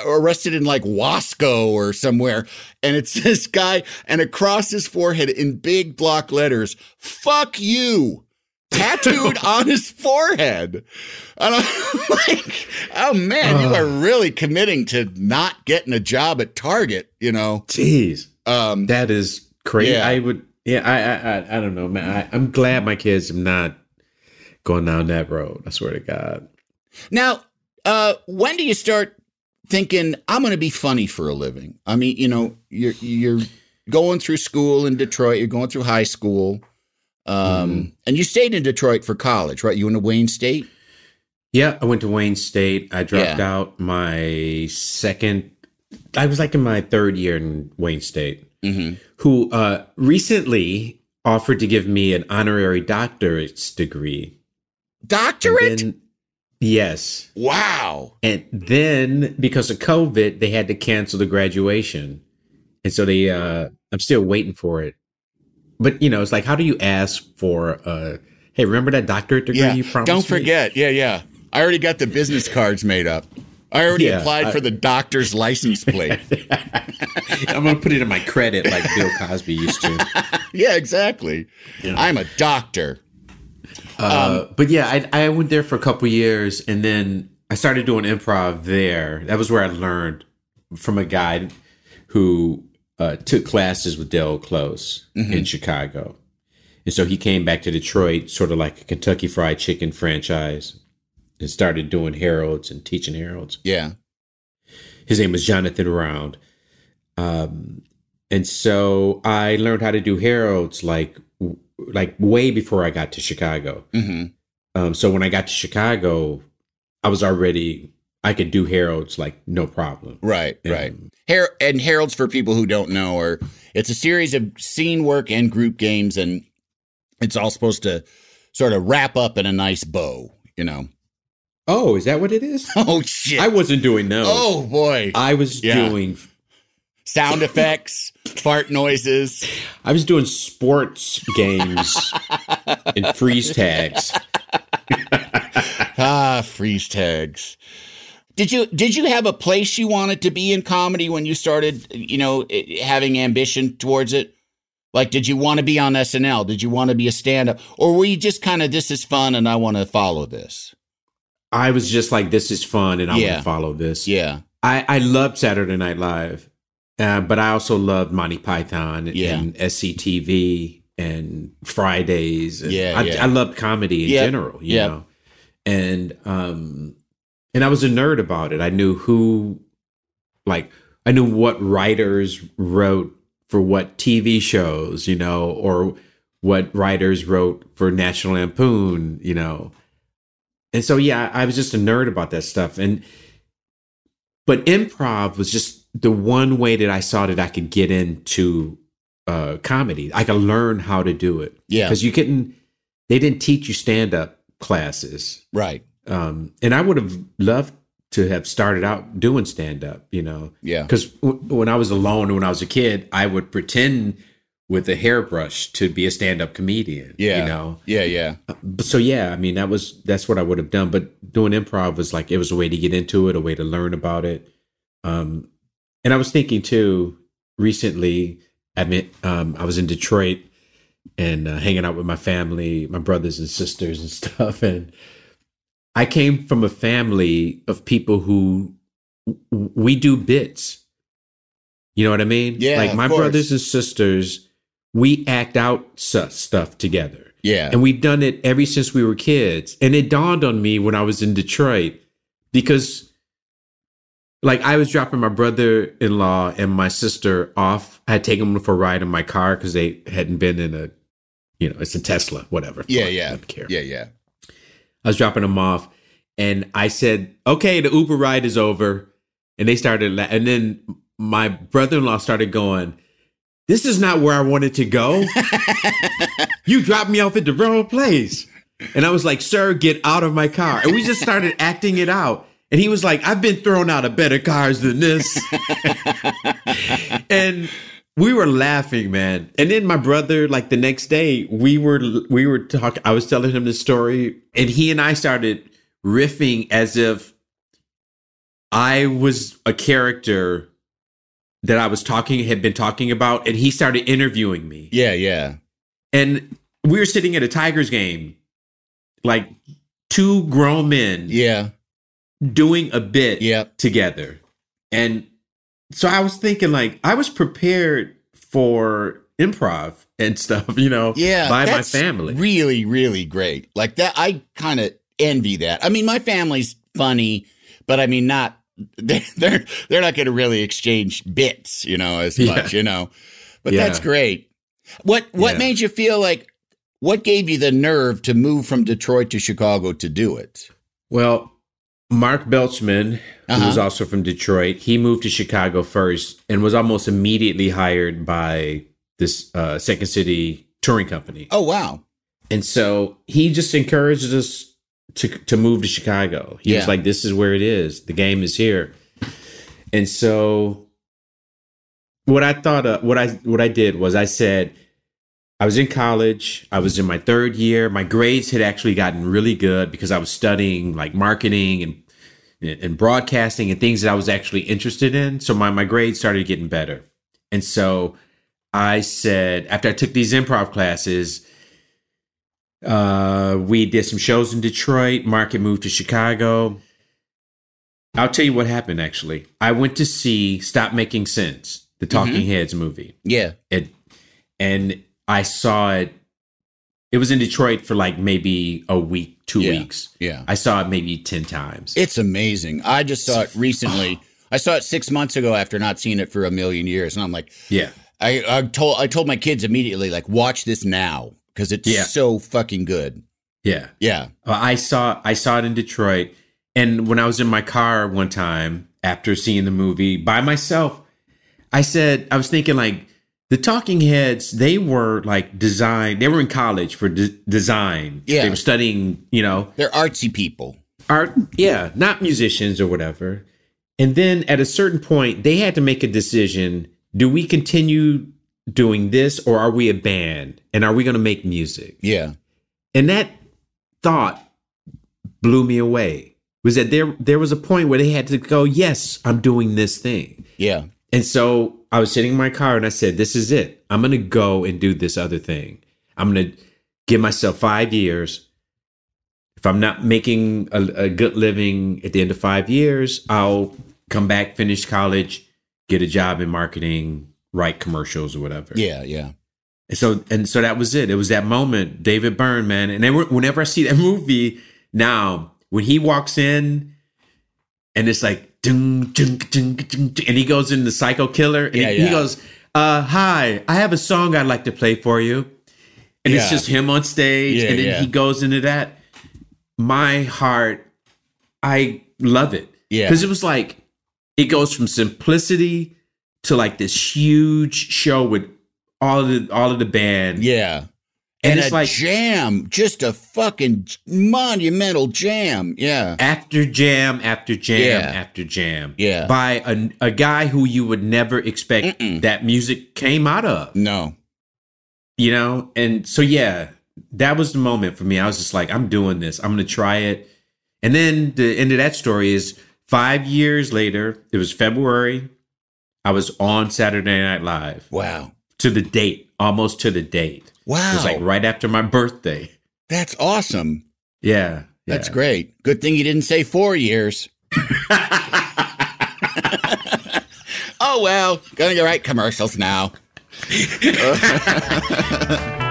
arrested in like Wasco or somewhere. And it's this guy, and across his forehead in big block letters, fuck you. Tattooed on his forehead. And I'm like, oh man, you are really committing to not getting a job at Target, you know? Jeez, Um, that is crazy. Yeah. I would. Yeah, I, I, I, I don't know, man. I, I'm glad my kids are not going down that road. I swear to God. Now, uh, when do you start thinking I'm going to be funny for a living? I mean, you know, you're you're going through school in Detroit. You're going through high school, um, and you stayed in Detroit for college, right? You went to Wayne State. Yeah, I went to Wayne State. I dropped Yeah. out my second. I was like in my third year in Wayne State. Mm-hmm. Who uh, recently offered to give me an honorary doctorate's degree. Doctorate. Then- yes, wow. and then because of COVID, they had to cancel the graduation, and so they. Uh, I'm still waiting for it. But you know, it's like, how do you ask for? Uh, hey, remember that doctorate degree Yeah. you promised? Don't me? forget. Yeah, yeah. I already got the business cards made up. I already Yeah, applied I- for the doctor's license plate. I'm gonna put it in my credit like Bill Cosby used to. yeah, exactly. I'm a doctor. Uh, but yeah, I, I went there for a couple years, and then I started doing improv there. That was where I learned from a guy who uh, took classes with Del Close in Chicago, and so he came back to Detroit, sort of like a Kentucky Fried Chicken franchise, and started doing Harolds and teaching Harolds. Yeah. His name was Jonathan Round. Um, and so I learned how to do harolds like like way before I got to Chicago. hmm Um, so when I got to Chicago, I was already I could do harolds like no problem. Right, Yeah. right. Her- and Harolds, for people who don't know, or it's a series of scene work and group games, and it's all supposed to sort of wrap up in a nice bow, you know. Oh, is that what it is? Oh shit! I wasn't doing those. oh boy! I was Yeah. doing Sound effects, fart noises. I was doing sports games and freeze tags. Ah, freeze tags. Did you did you have a place you wanted to be in comedy when you started? You know, eh, having ambition towards it. Like, did you want to be on SNL? Did you want to be a stand up, or were you just kind of this is fun and I want to follow this? I was just like, this is fun, and I Yeah. want to follow this. Yeah. I I loved Saturday Night Live, uh, but I also loved Monty Python Yeah. and SCTV and Fridays. And Yeah, I, yeah. I loved comedy in Yep. general. You Yep. know, and um, and I was a nerd about it. I knew who, like, I knew what writers wrote for what TV shows, you know, or what writers wrote for National Lampoon, you know. And so yeah, I was just a nerd about that stuff. And but improv was just the one way that I saw that I could get into uh comedy. I could learn how to do it. Yeah. Because you couldn't they didn't teach you stand up classes. Right. Um and I would have loved to have started out doing stand up, you know. Yeah. Because w- when I was alone, when I was a kid, I would pretend with a hairbrush to be a stand-up comedian. Yeah. you know. Yeah. Yeah. But so yeah, I mean that was that's what I would have done. But doing improv was like it was a way to get into it, a way to learn about it. Um, and I was thinking too recently. I mean, um, I was in Detroit and uh, hanging out with my family, my brothers and sisters and stuff, and I came from a family of people who w- we do bits. You know what I mean? Yeah, Like my brothers and sisters, we act out su- stuff together. Yeah. And we've done it ever since we were kids. And it dawned on me when I was in Detroit because like I was dropping my brother-in-law and my sister off. I had taken them for a ride in my car because they hadn't been in a, you know, it's a Tesla, whatever. yeah. Fuck, Yeah. don't care. Yeah. Yeah. I was dropping them off, and I said, "Okay, the Uber ride is over," and they started, la- and then my brother-in-law started going, "This is not where I wanted to go. you dropped me off at the wrong place." And I was like, "Sir, get out of my car!" And we just started acting it out. And he was like, "I've been thrown out of better cars than this." and we were laughing, man. And then my brother, like the next day, we were we were talking. I was telling him the story, and he and I started riffing as if I was a character that I was talking had been talking about, and he started interviewing me. Yeah. Yeah. And we were sitting at a Tigers game, like two grown men Yeah. Doing a bit Yep. together. And so I was thinking like I was prepared for improv and stuff, you know, Yeah. by my family. Really, really great. Like that. I kind of envy that. I mean, my family's funny, but I mean, not, they're, they're, they're not going to really exchange bits, you know, as Yeah. much, you know, but Yeah. that's great. What, what Yeah. made you feel like, what gave you the nerve to move from Detroit to Chicago to do it? well, Mark Beltzman, who was Uh-huh. also from Detroit, he moved to Chicago first and was almost immediately hired by this uh, Second City touring company. Oh, wow. And so he just encouraged us to to move to Chicago. He Yeah. was like, "This is where it is. The game is here." And so, what I thought, uh, what I what I did was I said, I was in college. I was in my third year. My grades had actually gotten really good because I was studying like marketing and and broadcasting and things that I was actually interested in. So my my grades started getting better. And so I said, after I took these improv classes, uh, we did some shows in Detroit. Market moved to Chicago. I'll tell you what happened actually. I went to see Stop Making Sense, the Talking Heads movie. Yeah. It and I saw it it was in Detroit for like maybe a week, two Yeah. weeks. Yeah. I saw it maybe 10 times. It's amazing. I just saw it recently. I saw it six months ago after not seeing it for a million years. And I'm like, yeah. I, I told I told my kids immediately, like, watch this now because it's Yeah. so fucking good. Yeah. Yeah. I saw I saw it in Detroit, and when I was in my car one time after seeing the movie by myself, I said I was thinking like the Talking Heads. They were like design. They were in college for de- design. Yeah. they were studying. You know, They're artsy people. art. Yeah, not musicians or whatever. And then at a certain point, they had to make a decision: Do we continue doing this, or are we a band? And are we going to make music? Yeah. And that thought blew me away. Was that there there was a point where they had to go, yes, I'm doing this thing. Yeah. And so I was sitting in my car and I said, this is it. I'm going to go and do this other thing. I'm going to give myself 5 years. If I'm not making a, a good living at the end of 5 years, I'll come back, finish college, get a job in marketing, write commercials or whatever. Yeah, yeah. And so and so that was it. It was that moment, David Byrne, man. And then whenever I see that movie now, when he walks in and it's like ding, ding, ding, ding, ding, and he goes in the psycho killer and Yeah, he yeah. goes, uh, hi, I have a song I'd like to play for you. And it's just him on stage, Yeah, and then yeah. he goes into that. My heart, I love it. Yeah. Because it was like it goes from simplicity to like this huge show with all of the all of the band. Yeah. And And, it's a like- jam, just a fucking monumental jam. Yeah. After jam, after jam, Yeah. after jam. Yeah. By a, a guy who you would never expect that music came out of. No. you know and so yeah that was the moment for me i was just like i'm doing this i'm gonna try it and then the end of that story is five years later it was february i was on saturday night live Wow. to the date almost to the date Wow. it was like right after my birthday That's awesome. yeah That's yeah. great. Good thing you didn't say four years. oh well, gonna go write commercials now.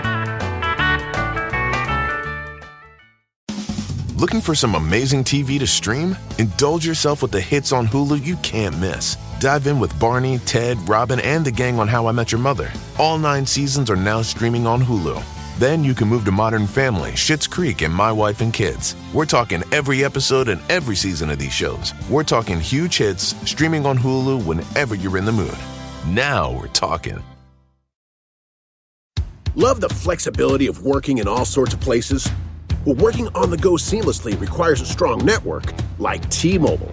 Looking for some amazing TV to stream? Indulge yourself with the hits on Hulu you can't miss. Dive in with Barney, Ted, Robin, and the gang on How I Met Your Mother. All nine seasons are now streaming on Hulu. Then you can move to Modern Family, Schitt's Creek, and My Wife and Kids. We're talking every episode and every season of these shows. We're talking huge hits streaming on Hulu whenever you're in the mood. Now we're talking. Love the flexibility of working in all sorts of places? Well, working on the go seamlessly requires a strong network like T Mobile.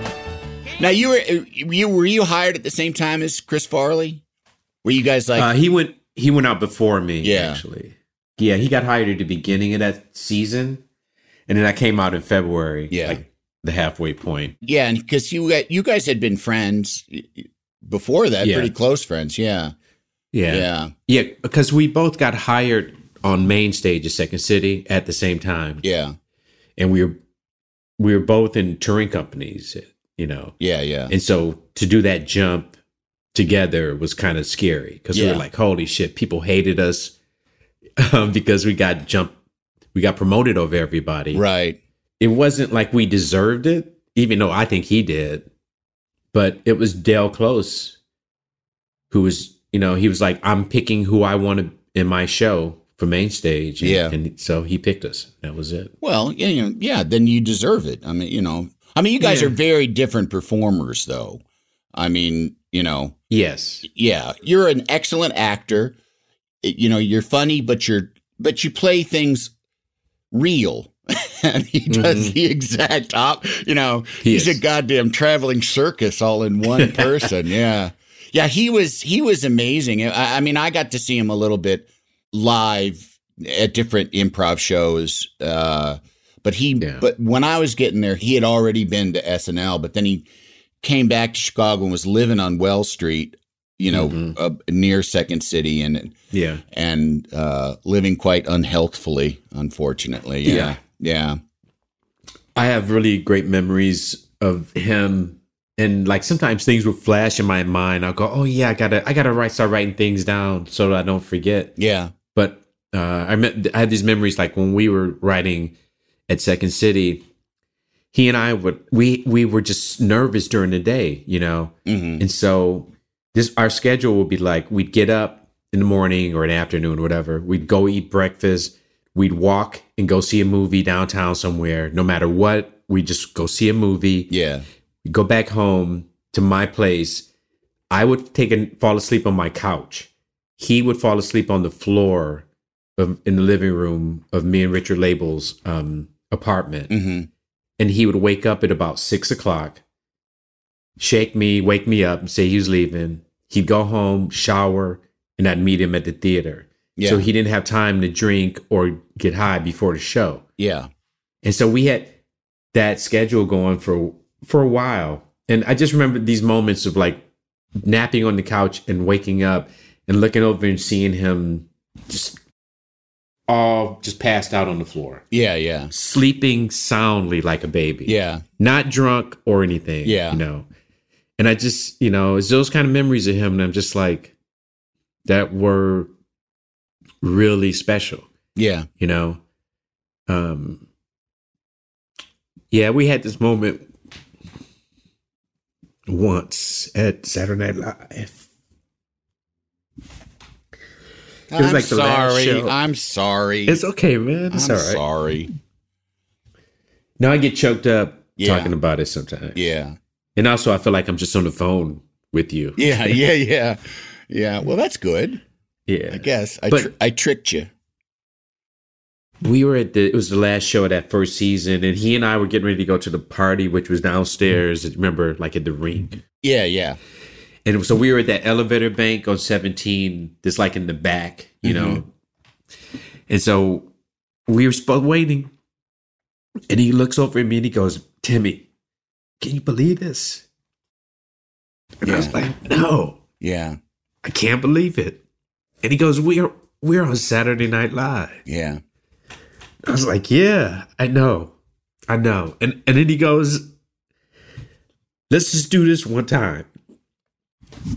Now you were you were you hired at the same time as Chris Farley? Were you guys like uh, he went he went out before me Yeah. actually yeah he got hired at the beginning of that season and then i came out in february Yeah. like the halfway point yeah, and because you got- you guys had been friends before that, Yeah. pretty close friends. Yeah, yeah yeah, Yeah, because we both got hired on main stage at Second City at the same time, yeah, and we were we were both in touring companies, you know, yeah, yeah. and so to do that jump together was kind of scary because we were like, "Holy shit!" People hated us um, because we got jumped, we got promoted over everybody. right. It wasn't like we deserved it, even though I think he did, but it was Del Close who was, you know, he was like, I'm picking who I wanted in my show for main stage. And, Yeah. And so he picked us. That was it. Well, yeah, yeah. Then you deserve it. I mean, you know, I mean, you guys Yeah. are very different performers, though. I mean, you know, Yes. yeah, you're an excellent actor. You know, you're funny, but you're but you play things real. and he does the exact op. You know, He he's is. a goddamn traveling circus all in one person. yeah, yeah. He was he was amazing. I, I mean, I got to see him a little bit live at different improv shows. Uh, but he, Yeah. but when I was getting there, he had already been to SNL. But then he came back to Chicago and was living on Wells Street, you know, Mhm. uh, near Second City, and Yeah. and uh, living quite unhealthfully, unfortunately. Yeah, Yeah. yeah, I have really great memories of him. And like sometimes things will flash in my mind. I'll go, oh yeah, I gotta, I gotta write, start writing things down so that I don't forget. yeah, But uh, I met, I had these memories like when we were writing at Second City. He and I would we we were just nervous during the day, you know, hmm and so this our schedule would be like we'd get up in the morning or in the afternoon, whatever. We'd go eat breakfast. We'd walk and go see a movie downtown somewhere. No matter what, we just go see a movie yeah, go back home to my place, I would take and fall asleep on my couch. He would fall asleep on the floor of in the living room of me and Richard Laible's um, apartment, hmm and he would wake up at about six o'clock, shake me, wake me up, and say he was leaving. He'd go home, shower, and I'd meet him at the theater. Yeah. So he didn't have time to drink or get high before the show. Yeah. And so we had that schedule going for for a while. And I just remember these moments of like napping on the couch and waking up and looking over and seeing him just all just passed out on the floor, Yeah. Yeah. sleeping soundly like a baby. Yeah. Not drunk or anything. Yeah. You know. And I just, you know, it's those kind of memories of him and I'm just like that were really special Yeah. you know um yeah we had this moment once at saturday night live It was I'm like the last sorry. show. I'm sorry. it's okay man it's I'm all right sorry. now i get choked up Yeah. talking about it sometimes Yeah. and also i feel like i'm just on the phone with you Yeah. Yeah. Yeah. Yeah. Well, that's good. yeah I guess I But- tr- I tricked you. we were at the it was the last show of that first season and he and i were getting ready to go to the party which was downstairs remember like at the rink Yeah. Yeah. And so we were at that elevator bank on 17, just like in the back, you know. Mm-hmm. And so we were both waiting. And he looks over at me and he goes, Timmy, can you believe this? And I was like, no, Yeah. I can't believe it. And he goes, We're we're on Saturday Night Live. Yeah. I was like, Yeah, I know. I know. And and then he goes, Let's just do this one time.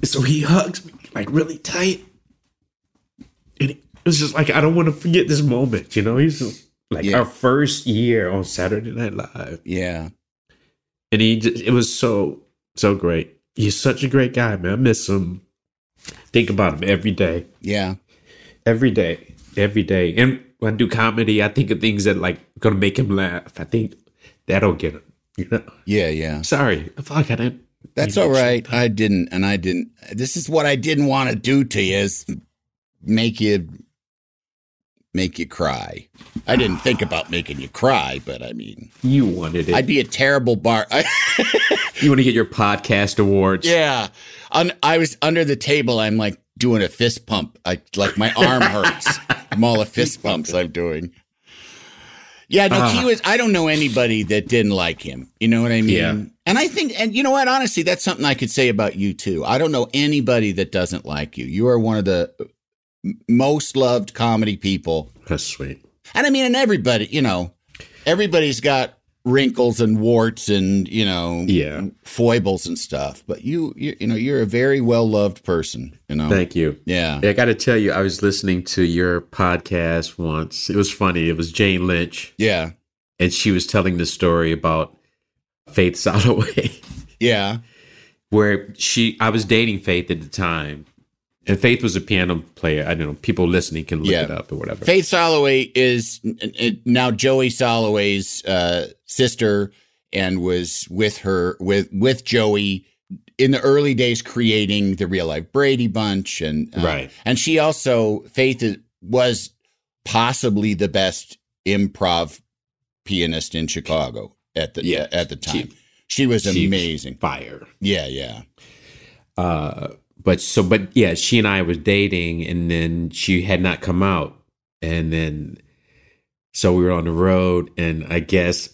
So he hugs me like really tight. And it was just like, I don't want to forget this moment, you know? He's just like Yeah. our first year on Saturday Night Live. Yeah. And he just, it was so, so great. He's such a great guy, man. I miss him. Think about him every day. Yeah. Every day. Every day. And when I do comedy, I think of things that like gonna make him laugh. I think that'll get him. You know? Yeah. Yeah. Sorry. Fuck, I didn't. That's all right. I didn't, and I didn't. This is what I didn't want to do to you: is make you make you cry. I didn't think about making you cry, but I mean, You wanted it. I'd be a terrible bar. you want to get your podcast awards. yeah, Un- I was under the table. I'm like doing a fist pump. I like my arm hurts from all the fist pumps I'm doing. Yeah, no, he Ah. was. I don't know anybody that didn't like him. You know what I mean? Yeah. And I think, and you know what? Honestly, that's something I could say about you too. I don't know anybody that doesn't like you. You are one of the most loved comedy people. That's sweet. And I mean, and everybody, you know, everybody's got wrinkles and warts and you know, Yeah. foibles and stuff. But you, you, you know, you're a very well loved person. You know, Thank you. yeah, I got to tell you, I was listening to your podcast once. It was funny. It was Jane Lynch, yeah, and she was telling the story about Faith Soloway, yeah, where she I was dating Faith at the time, and Faith was a piano player. I don't know. People listening can look Yeah. it up or whatever. Faith Soloway is now Joey Soloway's uh, sister, and was with her with with Joey in the early days creating the real life Brady Bunch, and uh, Right. And she also Faith is- was possibly the best improv pianist in Chicago at the Yeah. at the time. She- She, was she- amazing. Fire. Yeah, yeah, uh but so but yeah she and i was dating and then she had not come out. And then so we were on the road and i guess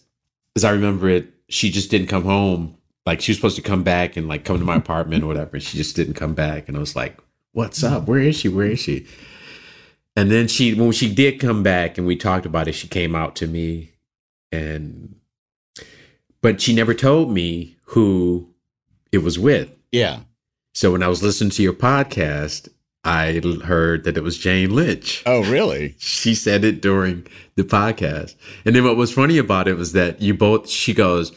as i remember it she just didn't come home. Like she was supposed to come back and like come to my apartment or whatever. And she just didn't come back. And i was like what's up? Where is she? Where is she? And then she when she did come back and we talked about it she came out to me and but she never told me who it was with. Yeah. So when I was listening to your podcast, I heard that it was Jane Lynch. Oh, really? She said it during the podcast. And then what was funny about it was that you both, she goes,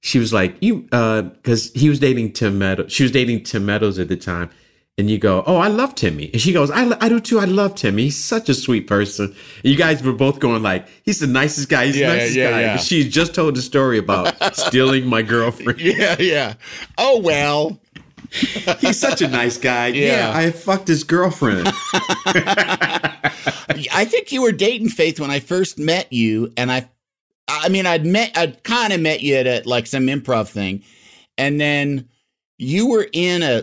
she was like, you, uh, cause he was dating Tim Meadows. She was dating Tim Meadows at the time. And you go, oh, I love Timmy. And she goes, I, I do too. I love Timmy. He's such a sweet person. And you guys were both going like, he's the nicest guy. He's Yeah, the nicest yeah, guy. yeah. She just told the story about stealing my girlfriend. Yeah, yeah. Oh well. He's such a nice guy. Yeah. yeah I fucked his girlfriend. I think you were dating Faith when I first met you, and I, I mean, I'd met, I'd kind of met you at a, like some improv thing, and then you were in a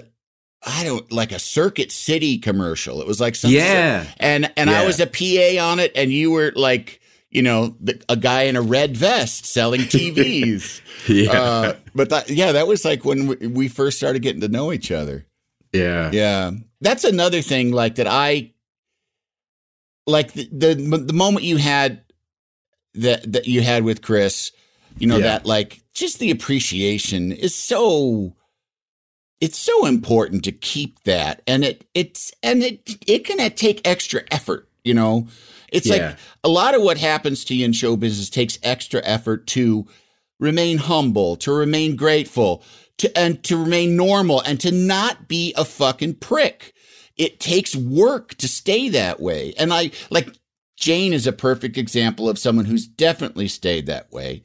I don't like a Circuit City commercial. It was like some Yeah. and and I was a PA on it, and you were like you know the, a guy in a red vest selling TVs. Yeah. uh, but that, yeah, that was like when we, we first started getting to know each other. yeah. Yeah, that's another thing. Like that, I like the the, the moment you had that that you had with Chris. You know Yeah. that like just the appreciation is so. It's so important to keep that, and it it's and it it can take extra effort. You know, it's Yeah. like a lot of what happens to you in show business takes extra effort to remain humble, to remain grateful, to and to remain normal and to not be a fucking prick. It takes work to stay that way. And I like Jane is a perfect example of someone who's definitely stayed that way.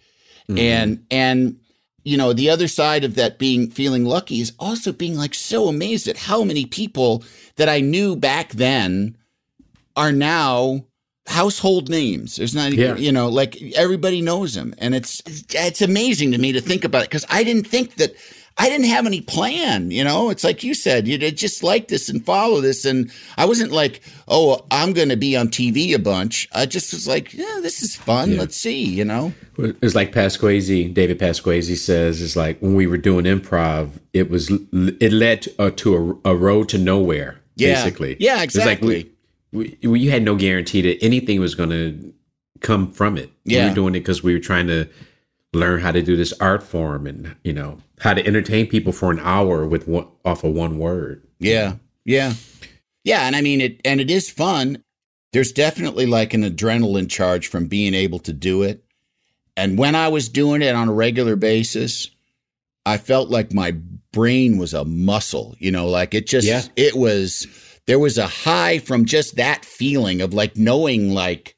Mm-hmm. And and you know, the other side of that being feeling lucky is also being like so amazed at how many people that I knew back then are now household names. There's not, Yeah. you know, like everybody knows them, and it's it's amazing to me to think about it because I didn't think that I didn't have any plan. You know, it's like you said, you just like this and follow this, and I wasn't like, oh, I'm going to be on TV a bunch. I just was like, yeah, this is fun. Yeah. Let's see, you know. It's like Pasquesi, David Pasquesi says, it's like when we were doing improv, it was, it led to, uh, to a, a road to nowhere, Yeah. basically. Yeah, It's like exactly. We, we had no guarantee that anything was going to come from it. We were doing it because we were trying to learn how to do this art form and, you know, how to entertain people for an hour with one, off of one word. Yeah. Yeah. Yeah. And I mean, it, and it is fun. There's definitely like an adrenaline charge from being able to do it. And when I was doing it on a regular basis, I felt like my brain was a muscle, you know, like it just, Yeah. it was, there was a high from just that feeling of like knowing, like,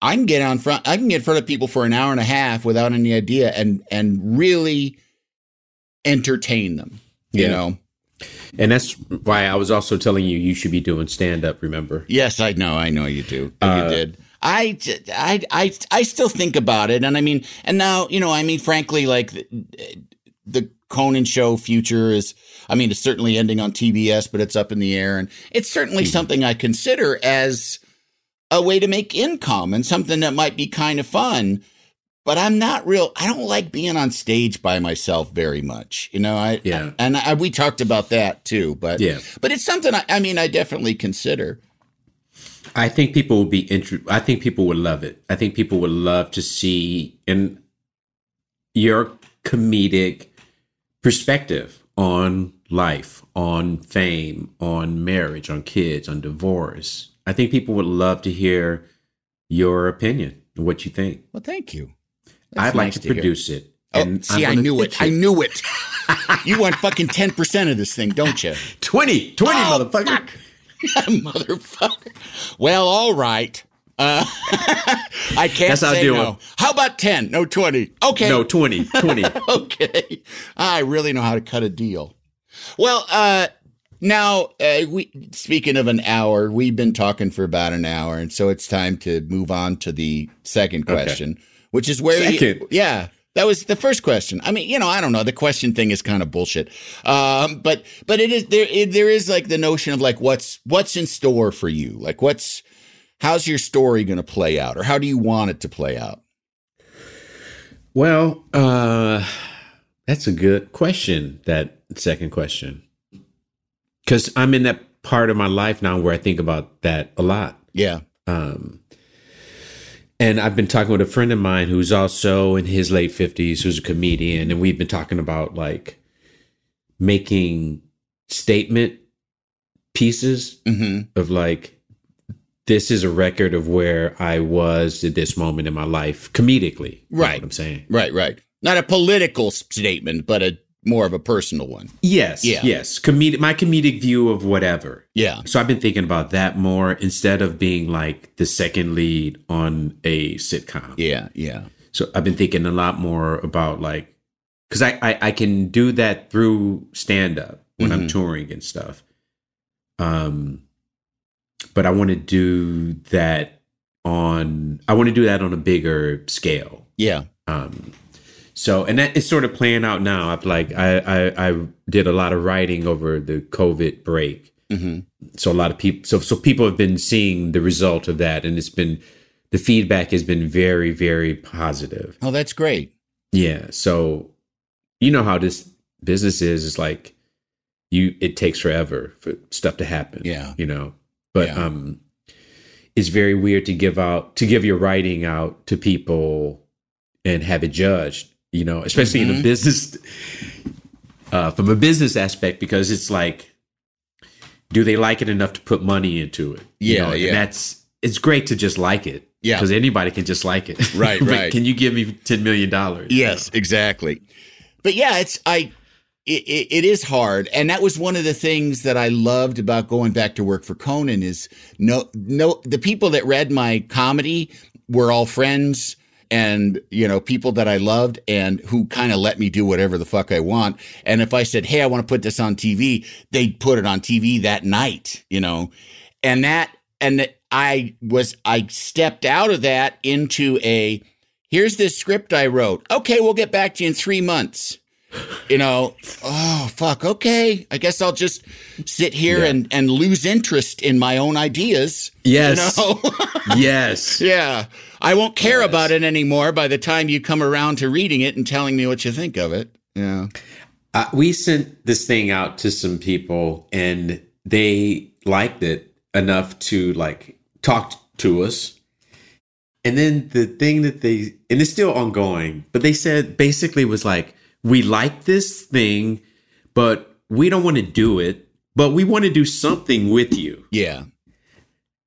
I can get on front, I can get in front of people for an hour and a half without any idea and, and really entertain them, you Yeah. know? And that's why I was also telling you, you should be doing stand up, remember? Yes, I know. I know you do. you uh, did. I, I, I, I still think about it. And I mean, and now, you know, I mean, frankly, like the, the Conan show future is, I mean, it's certainly ending on TBS, but it's up in the air. And it's certainly hmm. something I consider as a way to make income and something that might be kind of fun. But I'm not real. I don't like being on stage by myself very much. You know, I, Yeah. and I, we talked about that too. But, Yeah. but it's something I, I mean, I definitely consider. I think people would be interested. I think people would love it. I think people would love to see in your comedic perspective on life, on fame, on marriage, on kids, on divorce. I think people would love to hear your opinion, what you think. Well, thank you. That's I'd like nice to, hear. produce it. Oh, and see, I knew it. pitch I knew it. you want fucking 10% of this thing, don't you? 20, 20, Oh, motherfucker. fuck. Motherfucker. Well, all right. Uh, I can't That's how say do no. How about 10? No, 20. Okay. No, 20, 20. okay. I really know how to cut a deal. Well, uh, now, uh, we speaking of an hour, we've been talking for about an hour, and so it's time to move on to the second Okay. question, which is where you- yeah, that was the first question. I mean, you know, I don't know. The question thing is kind of bullshit, um, but but it is there. It, there is like the notion of like what's what's in store for you, like what's how's your story going to play out, or how do you want it to play out? Well, uh, that's a good question. That second question, because I'm in that part of my life now where I think about that a lot. Yeah, Um, and I've been talking with a friend of mine who's also in his late fifties, who's a comedian, and we've been talking about like making statement pieces hmm of like this is a record of where I was at this moment in my life comedically. Right. You know I'm saying. right, right. Not a political statement, but a more of a personal one. Yes. Yeah. Yes. Comedic my comedic view of whatever. Yeah, So I've been thinking about that more instead of being like the second lead on a sitcom. yeah, yeah. So I've been thinking a lot more about like because I, I I can do that through stand up when I'm Mhm. touring and stuff. Um, but I want to do that on I want to do that on a bigger scale. Yeah. Um, So, and that is sort of playing out now. I've like, I, I, I did a lot of writing over the COVID break. Mm-hmm. So a lot of people, so, so people have been seeing the result of that. And it's been, the feedback has been very, very positive. Oh, that's great. Yeah. So, you know how this business is, it's like you, it takes forever for stuff to happen. Yeah. You know, but, Yeah. um, it's very weird to give out, to give your writing out to people and have it judged, you know, especially in Mm-hmm. a business, uh, from a business aspect, because it's like, do they like it enough to put money into it? You Yeah, know, and yeah. that's, it's great to just like it. Yeah. Because anybody can just like it. Right, right. Can you give me $10 million? Yes, exactly. But yeah, it's I. It, it, it is hard, and that was one of the things that I loved about going back to work for Conan. Is no, no, the people that read my comedy were all friends, and you know, people that I loved, and who kind of let me do whatever the fuck I want. And if I said, "Hey, I want to put this on TV," they'd put it on TV that night. You know, and that, and I was, I stepped out of that into a here's this script I wrote. Okay, we'll get back to you in three months. You know, oh fuck. Okay, I guess I'll just sit here Yeah. and and lose interest in my own ideas. Yes. You know? yes. yeah, I won't care about it anymore by the time you come around to reading it and telling me what you think of it. Yeah. Uh, we sent this thing out to some people and they liked it enough to like talk to us. And then the thing that they, and it's still ongoing, but they said basically was like, we like this thing, but we don't want to do it, but we want to do something with you. Yeah.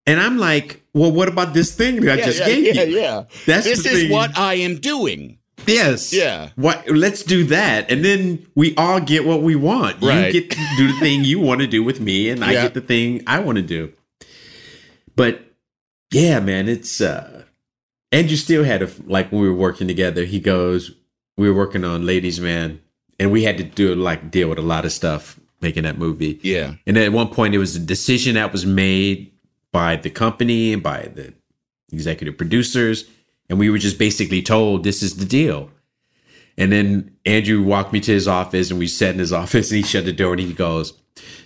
And I'm like, well, what about this thing that I Yeah, just yeah, gave yeah, you? yeah. That's this is thing. what I am doing. Yes. Yeah. What? Let's do that, and then we all get what we want. Right. You get to do the thing you want to do with me, and I Yeah. get the thing I want to do. But yeah, man, it's uh Andrew still had a like when we were working together. He goes, we were working on Ladies Man, and we had to do like deal with a lot of stuff making that movie. Yeah. And at one point, it was a decision that was made by the company and by the executive producers. And we were just basically told this is the deal. And then Andrew walked me to his office and we sat in his office and he shut the door and he goes,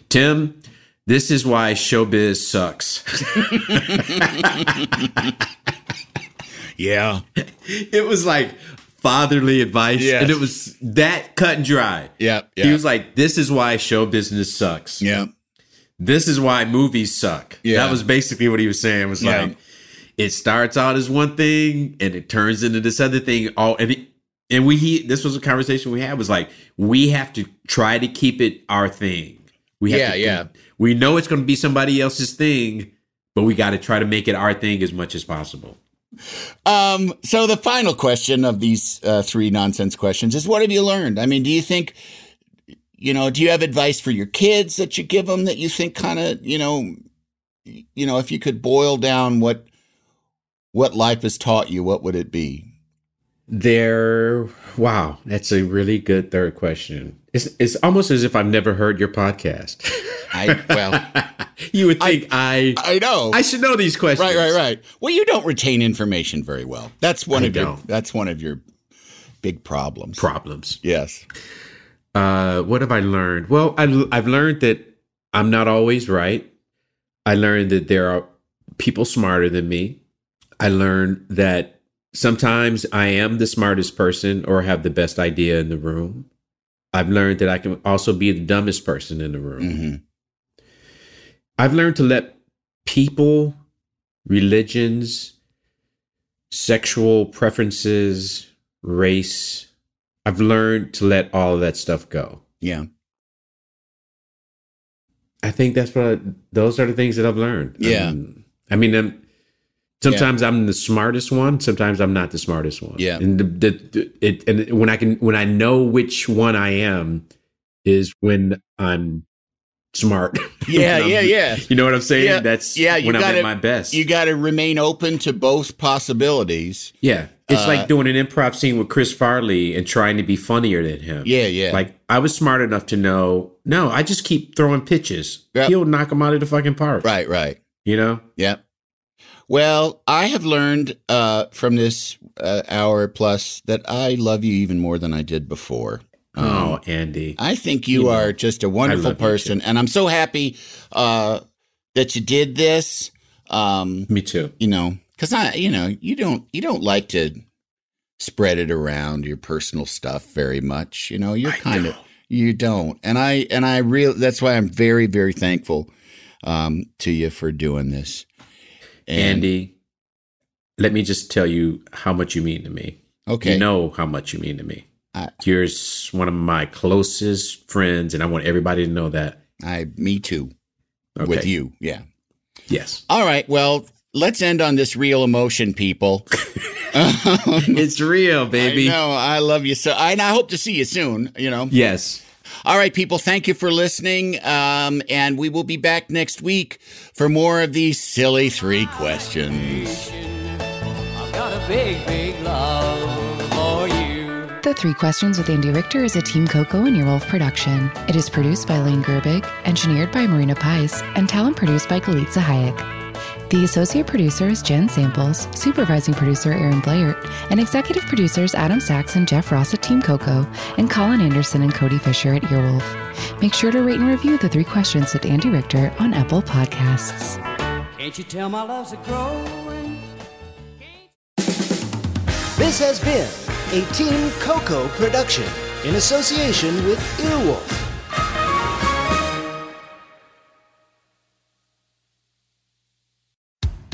Tim, this is why showbiz sucks. Yeah. it was like fatherly advice. Yes. And it was that cut and dry. Yeah. He was like, this is why show business sucks. yeah. this is why movies suck. Yeah. That was basically what he was saying. Was Yeah. like it starts out as one thing and it turns into this other thing. All and it, and we he, this was a conversation we had was like we have to try to keep it our thing. We have Yeah, to, yeah. We know it's going to be somebody else's thing, but we got to try to make it our thing as much as possible. Um, so the final question of these uh, three nonsense questions is what have you learned? I mean, do you think, you know, do you have advice for your kids that you give them that you think kind of, you know, you know, if you could boil down what, what life has taught you, what would it be? There, wow, that's a really good third question. It's it's almost as if I've never heard your podcast. I, well, you would think I I know. I should know these questions. right, right, right. Well, you don't retain information very well. That's one I of your, don't. that's one of your big problems. Problems. yes. Uh, what have I learned? Well, I, I've learned that I'm not always right. I learned that there are people smarter than me. I learned that sometimes I am the smartest person or have the best idea in the room. I've learned that I can also be the dumbest person in the room. hmm I've learned to let people, religions, sexual preferences, race, I've learned to let all of that stuff go. Yeah. I think that's what I, those are the things that I've learned. Yeah. Um, I mean, um, sometimes I'm the smartest one. Sometimes I'm not the smartest one. Yeah. And the, the, the- it and when I can when I know which one I am is when I'm smart. Yeah, yeah, yeah. You know what I'm saying? Yeah, That's yeah, you when I'm gotta- at my best. You got to remain open to both possibilities. yeah. It's Uh, like doing an improv scene with Chris Farley and trying to be funnier than him. Yeah, yeah. Like I was smart enough to know, no, I just keep throwing pitches. Yep. He'll knock them out of the fucking park. right, right. You know? Yeah. Well, I have learned uh, from this uh, hour plus that I love you even more than I did before. Um, oh, Andy. I think you, You know, are just a wonderful person, and I'm so happy uh, that you did this. Um, Me too. you know, because I, you know, you don't you don't like to spread it around your personal stuff very much. You know, you're kind of you don't, and I and I real that's why I'm very very thankful um, to you for doing this. And- Andy, let me just tell you how much you mean to me. okay, You know how much you mean to me. I- You're one of my closest friends, and I want everybody to know that. I me too Okay. with you, yeah. Yes. All right, well, let's end on this real emotion, people. it's real, baby. I know I love you so, and I hope to see you soon. You know. Yes. All right, people, thank you for listening. Um, and we will be back next week for more of these silly three questions. I've got a big, big love for you. The Three Questions with Andy Richter is a Team Coco and Earwolf production. It is produced by Lane Gerbig, engineered by Marina Paiz, and talent produced by Galitza Hayek. The associate producer is Jen Samples, supervising producer Aaron Blair, and executive producers Adam Sachs and Jeff Ross at Team Coco, and Colin Anderson and Cody Fisher at Earwolf. Make sure to rate and review The Three Questions with Andy Richter on Apple Podcasts. Can't you tell my love's a growing? This has been a Team Coco production in association with Earwolf.